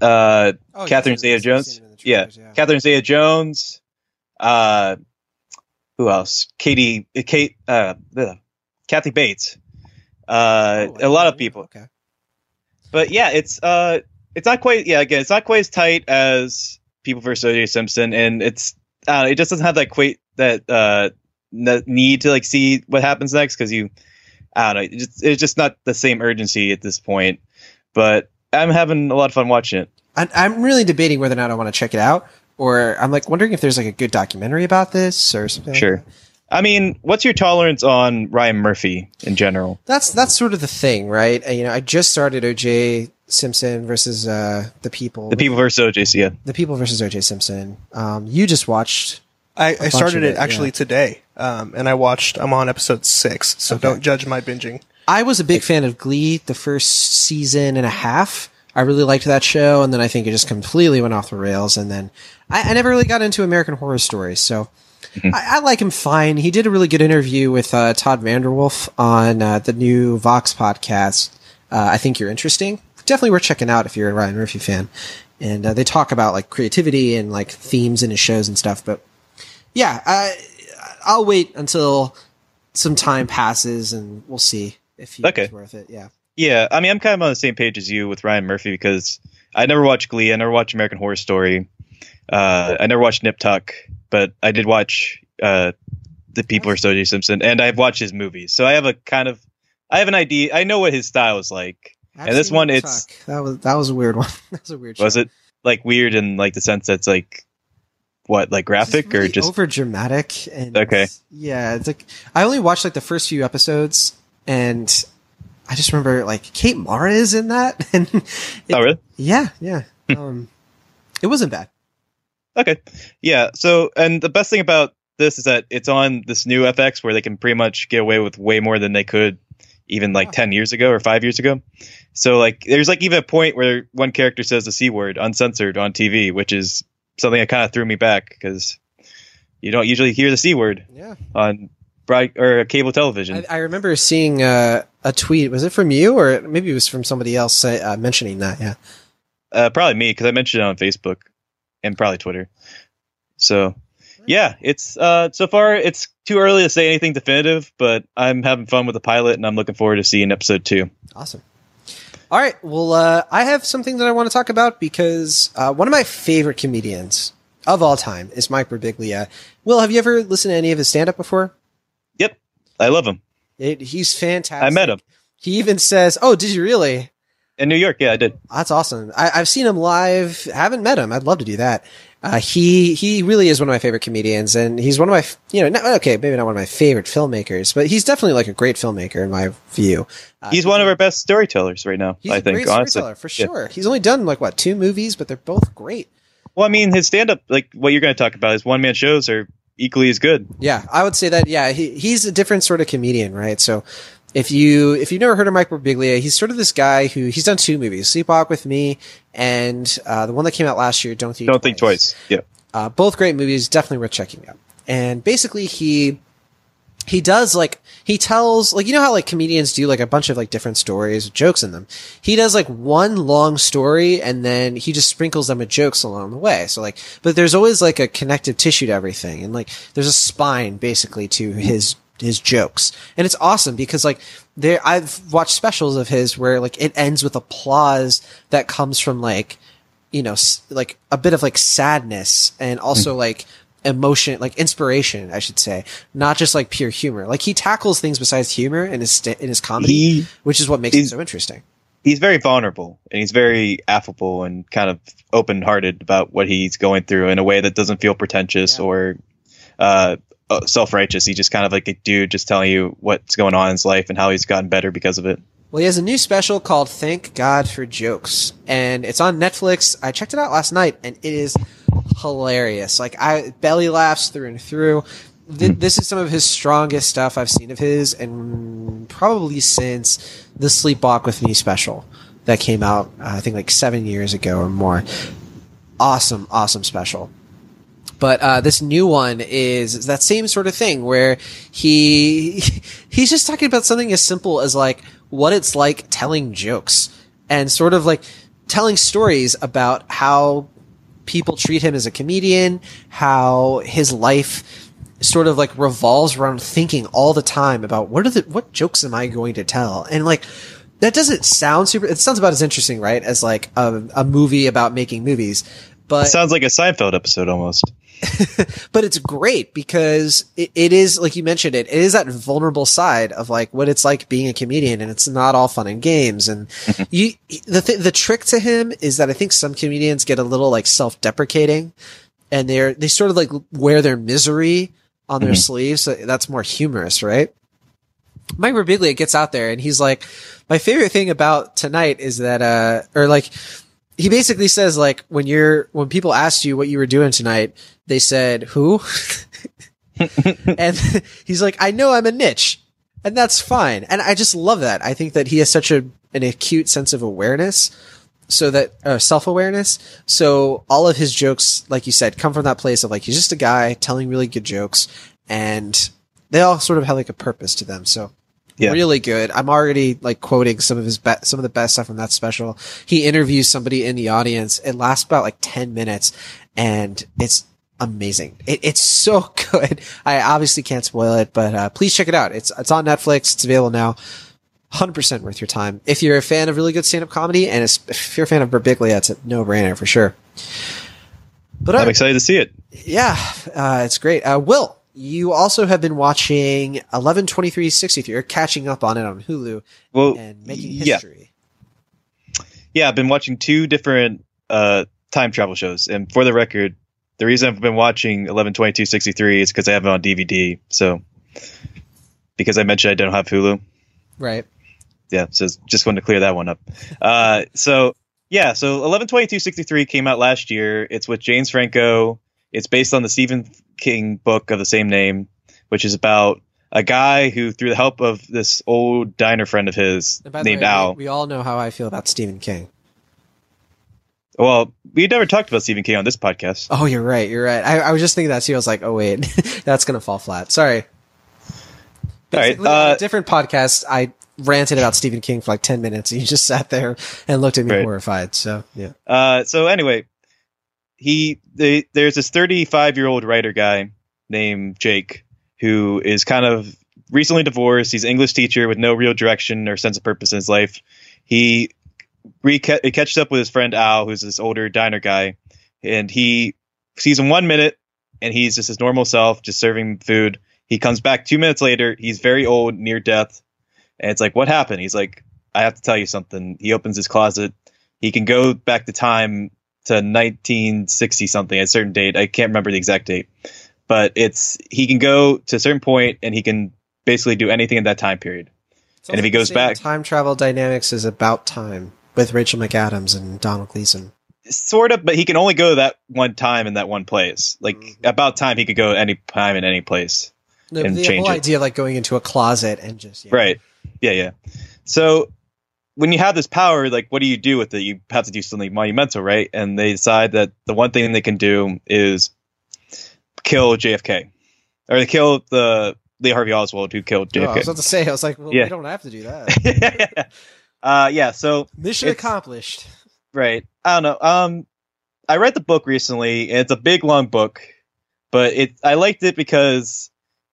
Uh, Oh, Catherine you've seen- you've Zeta-Jones? seen it in the yeah, Catherine Zeta Jones. Uh, who else? Katie, uh, Kate, uh, Kathy Bates. Uh, Oh, a lot of people Okay. but yeah, it's uh, it's not quite. Yeah, again, it's not quite as tight as People vs. O.J. Simpson, and it's uh, it just doesn't have that quite that uh need to like see what happens next because you, I don't know, it's just, it's just not the same urgency at this point. But I'm having a lot of fun watching it. I, I'm really debating whether or not I want to check it out, or I'm like wondering if there's like a good documentary about this or something. Sure. that. I mean, what's your tolerance on Ryan Murphy in general? That's that's sort of the thing, right? Uh, You know, I just started OJ Simpson versus uh, the People. The People vs. O.J. So yeah, the People versus OJ Simpson. Um, you just watched. I, I bunch started of it it, actually yeah. today, um, and I watched. I'm on episode six, so don't judge my binging. I was a big fan of Glee the first season and a half. I really liked that show, and then I think it just completely went off the rails. And then I, I never really got into American Horror Stories, so I, I like him fine. He did a really good interview with uh, Todd VanDerWerff on uh, the new Vox podcast. Uh, I think you're interesting. Definitely worth checking out if you're a Ryan Murphy fan. And uh, they talk about like creativity and like themes in his shows and stuff. But yeah, I, I'll wait until some time passes and we'll see if he's Okay. worth it. Yeah. yeah. I mean, I'm kind of on the same page as you with Ryan Murphy because I never watched Glee. I never watched American Horror Story. Uh, I never watched Nip Tuck, but I did watch uh, the People vs. O.J. Simpson, and I've watched his movies, so I have a kind of, I have an idea. I know what his style is like. I've And this one, Nip it's- Tuck. that was that was a weird one. that was a weird. Was show. it like weird in like the sense that's like what, like graphic or just over dramatic and Okay. Yeah, it's like I only watched like the first few episodes, and I just remember like Kate Mara is in that, and it- oh really? yeah, yeah. um, it wasn't bad. Okay. Yeah. So, and the best thing about this is that it's on this new FX where they can pretty much get away with way more than they could even like Wow. 10 years ago or five years ago. So, like, there's like even a point where one character says the C word uncensored on TV, which is something that kind of threw me back because, You don't usually hear the c word Yeah. on bright or cable television. I, I remember seeing uh, a tweet. Was it from you or maybe it was from somebody else uh, mentioning that? Yeah. Uh, probably me because I mentioned it on Facebook and probably Twitter. So yeah, it's uh, so far it's too early to say anything definitive, but I'm having fun with the pilot and I'm looking forward to seeing episode two. Awesome. All right. Well, uh, I have something that I want to talk about because uh, one of my favorite comedians of all time is Mike Birbiglia. Will, have you ever listened to any of his stand up before? Yep, I love him. It, he's fantastic. I met him He even says, "Oh, did you really?" in New York. Yeah, I did. That's awesome. I, I've seen him live. Haven't met him. I'd love to do that. Uh, he he really is one of my favorite comedians, and he's one of my you know not, okay maybe not one of my favorite filmmakers, but he's definitely like a great filmmaker in my view. Uh, He's one of our best storytellers right now. he's I a think great honestly, storyteller for Yeah. sure. He's only done like what two movies, but they're both great. Well, I mean, his stand up, like what you're going to talk about, his one man shows are equally as good. Yeah, I would say that. Yeah, he, he's a different sort of comedian, right? So if you if you've never heard of Mike Birbiglia, he's sort of this guy who he's done two movies, Sleepwalk with Me, and uh, the one that came out last year, Don't Think Don't think twice. Yeah. Uh, both great movies, definitely worth checking out. And basically, he he does like he tells like you know how like comedians do like a bunch of like different stories with jokes in them. He does like one long story and then he just sprinkles them with jokes along the way. So like, but there's always like a connective tissue to everything, and like there's a spine basically to his his jokes, and it's awesome because like there I've watched specials of his where like it ends with applause that comes from like you know, s- like a bit of like sadness and also like emotion, like inspiration, I should say, not just like pure humor. Like he tackles things besides humor in his st- in his comedy, He- which is what makes it so interesting. He's very vulnerable and he's very affable and kind of open hearted about what he's going through in a way that doesn't feel pretentious Yeah. or uh, self righteous. He's just kind of like a dude just telling you what's going on in his life and how he's gotten better because of it. Well, he has a new special called Thank God for Jokes, and it's on Netflix. I checked it out last night, and it is hilarious. Like I belly laughs through and through. Th- this is some of his strongest stuff I've seen of his, and probably since the Sleepwalk with Me special that came out, uh, I think like seven years ago or more. Awesome, awesome special. But uh, this new one is that same sort of thing where he he's just talking about something as simple as like what it's like telling jokes and sort of like telling stories about how people treat him as a comedian, how his life sort of like revolves around thinking all the time about what are the what jokes am I going to tell? And like that doesn't sound super it sounds about as interesting, right, as like a, a movie about making movies. But It sounds like a Seinfeld episode almost. but it's great because it, it is like you mentioned it, it is that vulnerable side of like what it's like being a comedian and it's not all fun and games. And you the th- the trick to him is that I think some comedians get a little like self-deprecating and they're they sort of like wear their misery on their sleeves. So that's more humorous right? Mike Birbiglia gets out there and he's like my favorite thing about tonight is that uh or like he basically says like when you're when people asked you what you were doing tonight they said who? And he's like i know i'm a niche and that's fine. And i just love that. I think that he has such a an acute sense of awareness so that uh, self-awareness. So all of his jokes like you said come from that place of like he's just a guy telling really good jokes and they all sort of have like a purpose to them. So Yeah. really good. I'm already like quoting some of his be- some of the best stuff from that special. He interviews somebody in the audience. It lasts about like 10 minutes and it's amazing. It, it's so good. I obviously can't spoil it, but uh, please check it out. It's it's on Netflix. It's available now. 100% worth your time. If you're a fan of really good stand-up comedy and if you're a fan of Birbiglia, it's a no-brainer for sure. But I'm excited to see it. yeah, uh, it's great. Uh, Will, you also have been watching 112263. You're catching up on it on Hulu Well, and making yeah, history. yeah. I've been watching two different uh, time travel shows, and for the record, the reason I've been watching 112263 is because I have it on DVD. So, because I mentioned I don't have Hulu, Right. yeah, so just wanted to clear that one up. Uh, so yeah, so eleven twenty two sixty three came out last year. It's with James Franco. It's based on the Stephen King book of the same name, which is about a guy who, through the help of this old diner friend of his And by the named way, Al. we, we all know how I feel about Stephen King. Well, we never talked about Stephen King on this podcast. Oh, you're right. You're right. I, I was just thinking that too. I was like, oh wait, that's gonna fall flat. Sorry. All right. Uh, a different podcast, I ranted about Stephen King for like ten minutes, and you just sat there and looked at me Right. horrified. So yeah. Uh, so anyway, he they, there's this 35 year old writer guy named Jake who is kind of recently divorced. He's an English teacher with no real direction or sense of purpose in his life. He re- he catches up with his friend Al, who's this older diner guy, and he sees him one minute, and he's just his normal self, just serving food. He comes back two minutes later. He's very old, near death, and it's like, what happened? He's like, I have to tell you something. He opens his closet. He can go back to time to 1960 something, a certain date. I can't remember the exact date, but it's he can go to a certain point and he can basically do anything in that time period. And if he goes back- time travel dynamics is about time with Rachel McAdams and Domhnall Gleeson. Sort of, but he can only go that one time in that one place. Like Mhm. about time, he could go any time in any place. No, And the change whole it. idea of like going into a closet and just yeah. Right. Yeah, yeah. So when you have this power, like what do you do with it? You have to do something monumental, right? And they decide that the one thing they can do is kill JFK. Or they kill the Lee Harvey Oswald who killed Oh, I was JFK. about to say, I was like, well, Yeah. we don't have to do that. uh yeah, so Mission accomplished. Right. I don't know. Um, I read the book recently, and it's a big, long book, but it I liked it because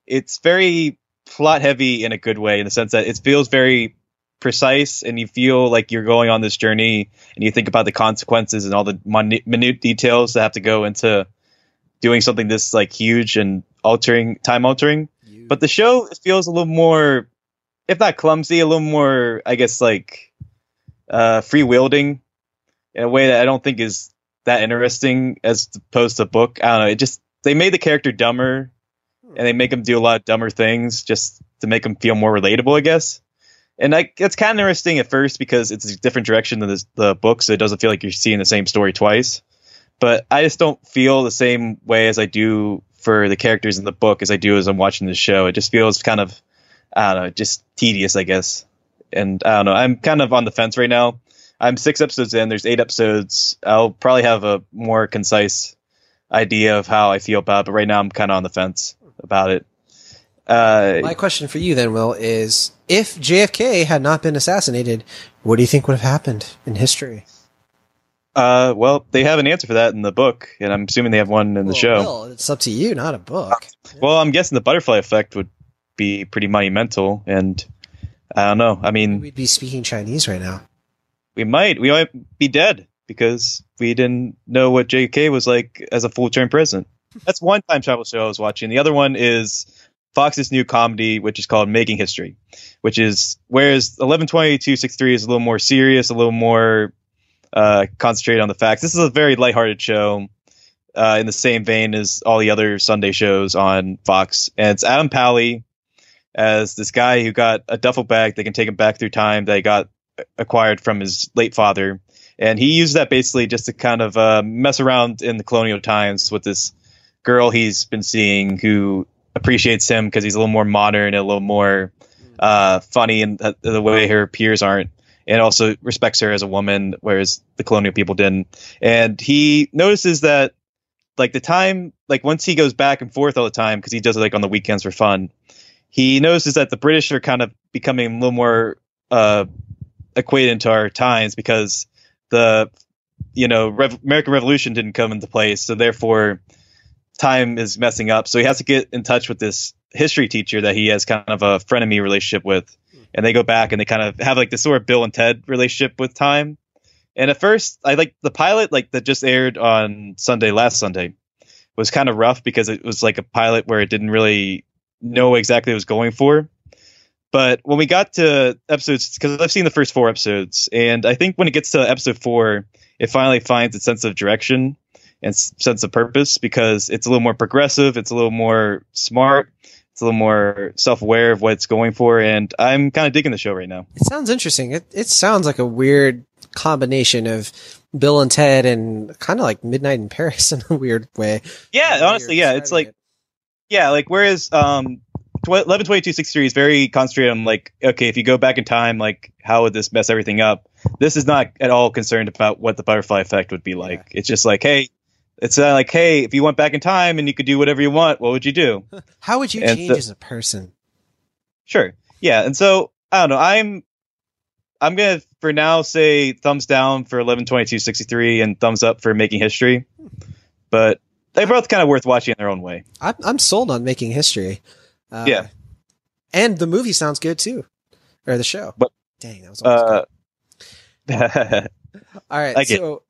it's very plot heavy in a good way, in the sense that it feels very precise, and you feel like you're going on this journey, and you think about the consequences and all the minute, minute details that have to go into doing something this like huge and altering, time altering. You- But the show feels a little more, if not clumsy, a little more, I guess, like uh, free wielding in a way that I don't think is that interesting as opposed to book. I don't know. It just they made the character dumber, and they make him do a lot of dumber things just to make him feel more relatable, I guess. And like it's kind of interesting at first because it's a different direction than this, the book, so it doesn't feel like you're seeing the same story twice. But I just don't feel the same way as I do for the characters in the book as I do as I'm watching the show. It just feels kind of I don't know, just tedious, I guess. And I don't know. I'm kind of on the fence right now. I'm six episodes in. There's eight episodes. I'll probably have a more concise idea of how I feel about it. But right now, I'm kind of on the fence about it. Uh, My question for you then, Will, is if JFK had not been assassinated, what do you think would have happened in history? uh, well, they have an answer for that in the book, and I'm assuming they have one in the Well, show. Will, it's up to you, not a book. Well, I'm guessing the butterfly effect would be pretty monumental, and I don't know. I mean, We'd be speaking Chinese right now. we might we might be dead because we didn't know what JFK was like as a full term president. That's one time travel show I was watching. The other one is Fox's new comedy, which is called Making History, which is whereas eleven twenty two six three is a little more serious, a little more uh, concentrated on the facts. This is a very lighthearted show. Uh, in the same vein as all the other Sunday shows on Fox, and it's Adam Pally as this guy who got a duffel bag that can take him back through time that he got acquired from his late father, and he used that basically just to kind of uh, mess around in the colonial times with this girl he's been seeing who appreciates him because he's a little more modern and a little more uh, funny in the, the way her peers aren't, and also respects her as a woman, whereas the colonial people didn't. And he notices that like the time, like once he goes back and forth all the time because he does it like on the weekends for fun. He notices that the British are kind of becoming a little more uh, equated our times because the you know Rev- American Revolution didn't come into place, so therefore time is messing up. So he has to get in touch with this history teacher that he has kind of a frenemy relationship with, and they go back and they kind of have like this sort of Bill and Ted relationship with time. And at first, I like the pilot like that just aired on Sunday last Sunday was kind of rough because it was like a pilot where it didn't really know exactly what it was going for. But when we got to episodes, because I've seen the first four episodes, and I think when it gets to episode four, it finally finds its sense of direction and sense of purpose because it's a little more progressive, it's a little more smart, it's a little more self-aware of what it's going for, and I'm kind of digging the show right now. It sounds interesting. It it sounds like a weird combination of Bill and Ted and kind of like Midnight in Paris in a weird way. Yeah, honestly, yeah, it's like describing yeah, like whereas um eleven twenty two sixty three is very concentrated on like okay, if you go back in time, like how would this mess everything up? This is not at all concerned about what the butterfly effect would be like. It's just like hey. It's uh, like, hey, if you went back in time and you could do whatever you want, what would you do? How would you And change the- as a person? Sure. Yeah, and so I don't know. I'm I'm gonna for now say thumbs down for eleven twenty two sixty three and thumbs up for making history. But they're both kind of worth watching in their own way. I'm I'm sold on making history. Uh, Yeah. and the movie sounds good too, or the show. But- dang, that was almost Uh, good. all right. I get so,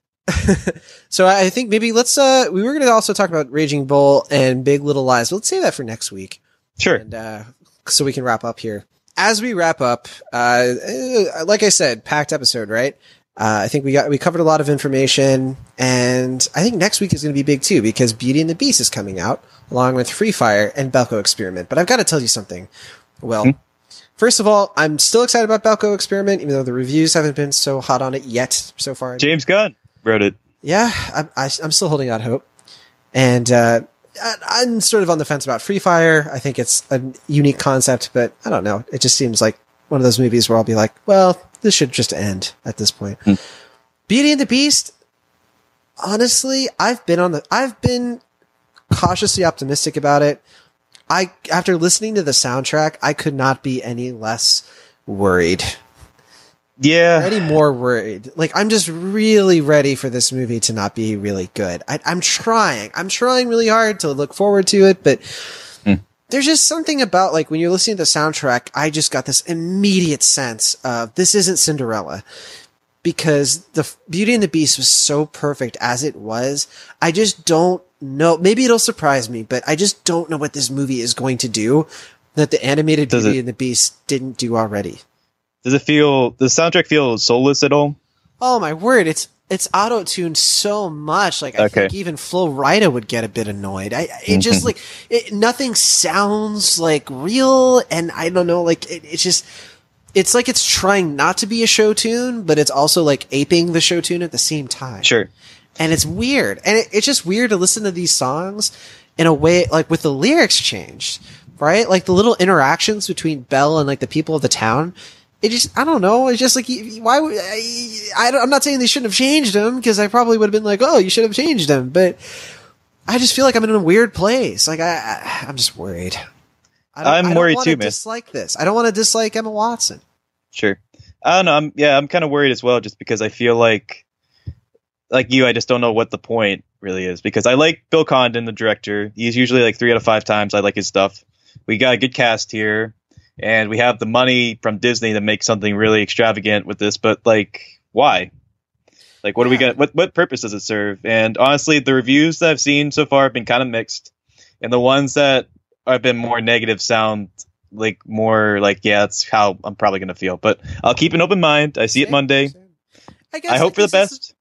so I think maybe let's. uh We were going to also talk about Raging Bull and Big Little Lies. But let's save that for next week. sure. and uh, so we can wrap up here. As we wrap up, uh, uh, like I said, packed episode, right? Uh, I think we got we covered a lot of information, and I think next week is going to be big too because Beauty and the Beast is coming out along with Free Fire and Belko Experiment. But I've got to tell you something. Well, first of all, I'm still excited about Belko Experiment, even though the reviews haven't been so hot on it yet so far. James Gunn wrote it. Yeah, I'm, I, I'm still holding out hope. And uh, I- I'm sort of on the fence about Free Fire. I think it's a unique concept, but I don't know. It just seems like one of those movies where I'll be like, well, this should just end at this point. Beauty and the Beast, honestly, I've been on the, I've been cautiously optimistic about it. I, after listening to the soundtrack, I could not be any less worried Yeah. any more worried. Like I'm just really ready for this movie to not be really good. I, I'm trying. I'm trying really hard to look forward to it, but hmm. there's just something about like when you're listening to the soundtrack, I just got this immediate sense of this isn't Cinderella because the Beauty and the Beast was so perfect as it was. I just don't know. Maybe it'll surprise me, but I just don't know what this movie is going to do that the animated Does Beauty it- and the Beast didn't do already. Does it feel does the soundtrack feel soulless at all? Oh my word! It's it's auto tuned so much. Like I Okay. think even Flo Rida would get a bit annoyed. I it just mm-hmm. like it, nothing sounds like real, and I don't know. Like it, it's just it's like it's trying not to be a show tune, but it's also like aping the show tune at the same time Sure. and it's weird and it, it's just weird to listen to these songs in a way like with the lyrics changed right like the little interactions between belle and like the people of the town it just i don't know it's just like why would I, i'm not saying they shouldn't have changed them because i probably would have been like oh you should have changed them but i just feel like i'm in a weird place like i, I i'm just worried I don't, I'm I don't worried too, man. dislike this i don't want to dislike emma watson Sure. I don't know. I'm yeah, I'm kind of worried as well, just because I feel like, like you, I just don't know what the point really is. Because I like Bill Condon, the director. He's usually like three out of five times I like his stuff. We got a good cast here, and we have the money from Disney to make something really extravagant with this. But like, why? Like, what are we gonna? What what purpose does it serve? And honestly, the reviews that I've seen so far have been kind of mixed, and the ones that have been more negative sound like more like yeah, that's how I'm probably gonna feel. But I'll keep an open mind. I see it Monday. same. I, guess, I hope for the this is- best.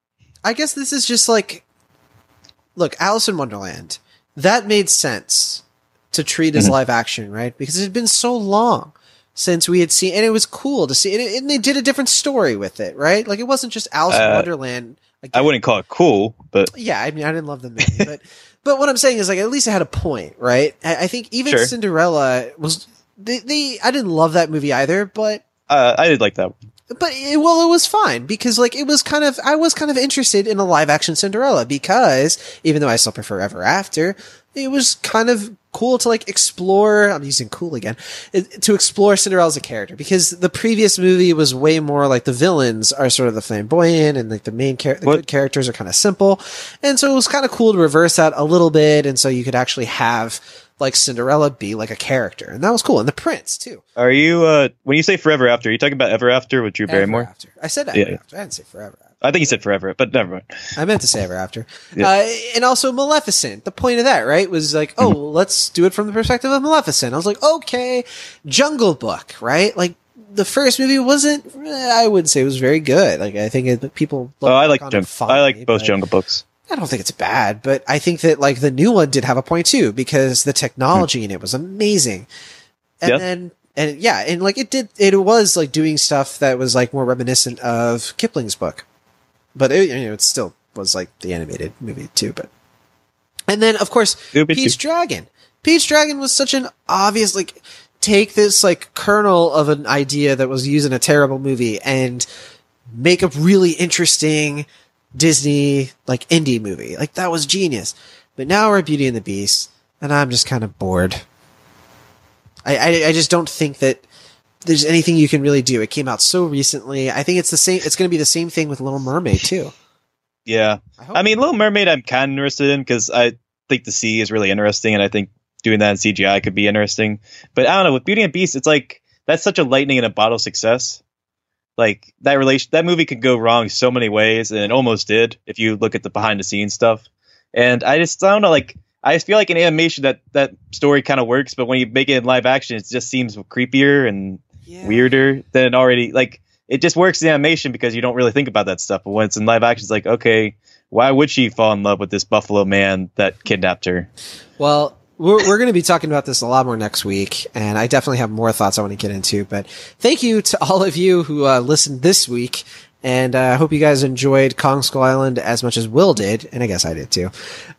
I guess this is just like, look, Alice in Wonderland. That made sense to treat as Mhm. live action, right? Because it had been so long since we had seen, and it was cool to see, and, it, and they did a different story with it, right? Like it wasn't just Alice in Uh, Wonderland. I wouldn't call it cool, but Yeah, I mean, I didn't love the movie, but but what I'm saying is like at least it had a point, right? I, I think even Sure. Cinderella was. They, they, I didn't love that movie either, but uh, I did like that. one. but it, well, it was fine because like it was kind of I was kind of interested in a live action Cinderella because even though I still prefer Ever After, it was kind of cool to like explore. I'm using cool again it, to explore Cinderella as a character because the previous movie was way more like the villains are sort of the flamboyant and like the main the What- good characters are kind of simple, and so it was kind of cool to reverse that a little bit, and so you could actually have like Cinderella be like a character, and that was cool, and the prince too. Are you uh when you say forever after? Are you talking about ever after with Drew Barrymore? After. I said ever yeah. after. I didn't say forever. I think he said forever, but never mind. I meant to say ever after. Yeah. Uh, and also Maleficent. The point of that, right, was like, oh, Mm-hmm. let's do it from the perspective of Maleficent. I was like, okay, Jungle Book, right? Like the first movie wasn't. eh, I wouldn't say it was very good. Like I think it, people. Oh, I like Jungle. I like both Jungle Books. I don't think it's bad, but I think that like the new one did have a point too because the technology Hmm. in it was amazing. And Yep. then and yeah, and like it did it was like doing stuff that was like more reminiscent of Kipling's book. But it, you know, it still was like the animated movie too, but and then of course would Pete's too. Dragon. Pete's Dragon was such an obvious like take this like kernel of an idea that was used in a terrible movie and make a really interesting Disney like indie movie. Like that was genius. But now we're at Beauty and the Beast, and I'm just kind of bored. I, I I just don't think that there's anything you can really do. It came out so recently. I think it's the same. It's going to be the same thing with Little Mermaid too. Yeah, I I mean, Little Mermaid, I'm kind of interested in because I think the sea is really interesting, and I think doing that in CGI could be interesting. But I don't know with Beauty and the Beast, it's like that's such a lightning in a bottle success. Like that relation, that movie could go wrong so many ways, and it almost did if you look at the behind the scenes stuff. And I just I don't know, like I feel like in animation that that story kind of works, but when you make it in live action, it just seems creepier and Yeah. weirder than already like it just works in animation because you don't really think about that stuff but when it's in live action it's like okay why would she fall in love with this buffalo man that kidnapped her Well, we're, we're going to be talking about this a lot more next week, and I definitely have more thoughts I want to get into. But thank you to all of you who uh, listened this week, and uh, I hope you guys enjoyed Kong Skull Island as much as Will did, and I guess I did too.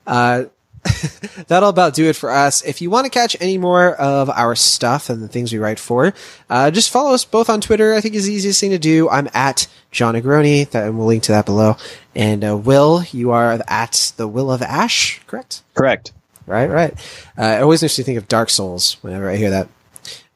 Uh, that'll about do it for us. If you want to catch any more of our stuff and the things we write for, uh, just follow us both on Twitter. I think is the easiest thing to do. I'm at John Negroni, that, and we'll link to that below. And uh, Will, you are at the Will of Ash, correct? correct Right, right. Uh, it always makes me think of Dark Souls whenever I hear that.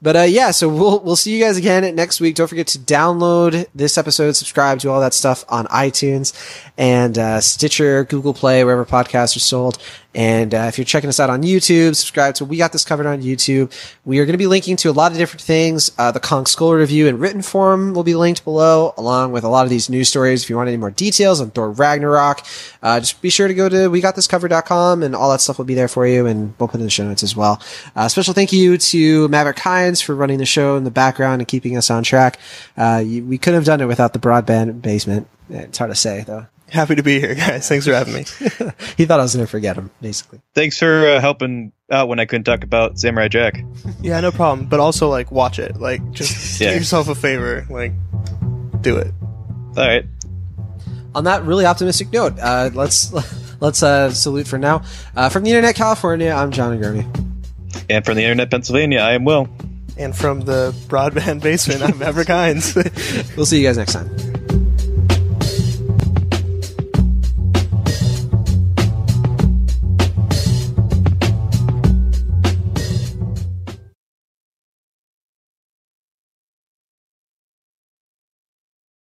But uh, yeah, so we'll we'll see you guys again next week. Don't forget to download this episode, subscribe to all that stuff on iTunes and uh, Stitcher, Google Play, wherever podcasts are sold. And uh, if you're checking us out on YouTube, subscribe to We Got This Covered on YouTube. We are going to be linking to a lot of different things. Uh, the Kong Skull review in written form will be linked below, along with a lot of these news stories. If you want any more details on Thor Ragnarok, uh, just be sure to go to WeGotThisCovered.com and all that stuff will be there for you, and we'll put in the show notes as well. Uh, special thank you to Maverick Hines for running the show in the background and keeping us on track. Uh, we couldn't have done it without the broadband basement. It's hard to say, though. Happy to be here, guys. Thanks for having me. He thought I was going to forget him, basically. thanks for uh, helping out when i couldn't talk about samurai jack Yeah, no problem. But also, like, watch it. Like, just Yeah. do yourself a favor. Like, do it. all right on that really optimistic note, uh, let's let's uh, salute for now. Uh, from the Internet California, I'm John Gurmy. and from the internet pennsylvania i am will And from the broadband basement, I'm Maverick Hines. We'll see you guys next time.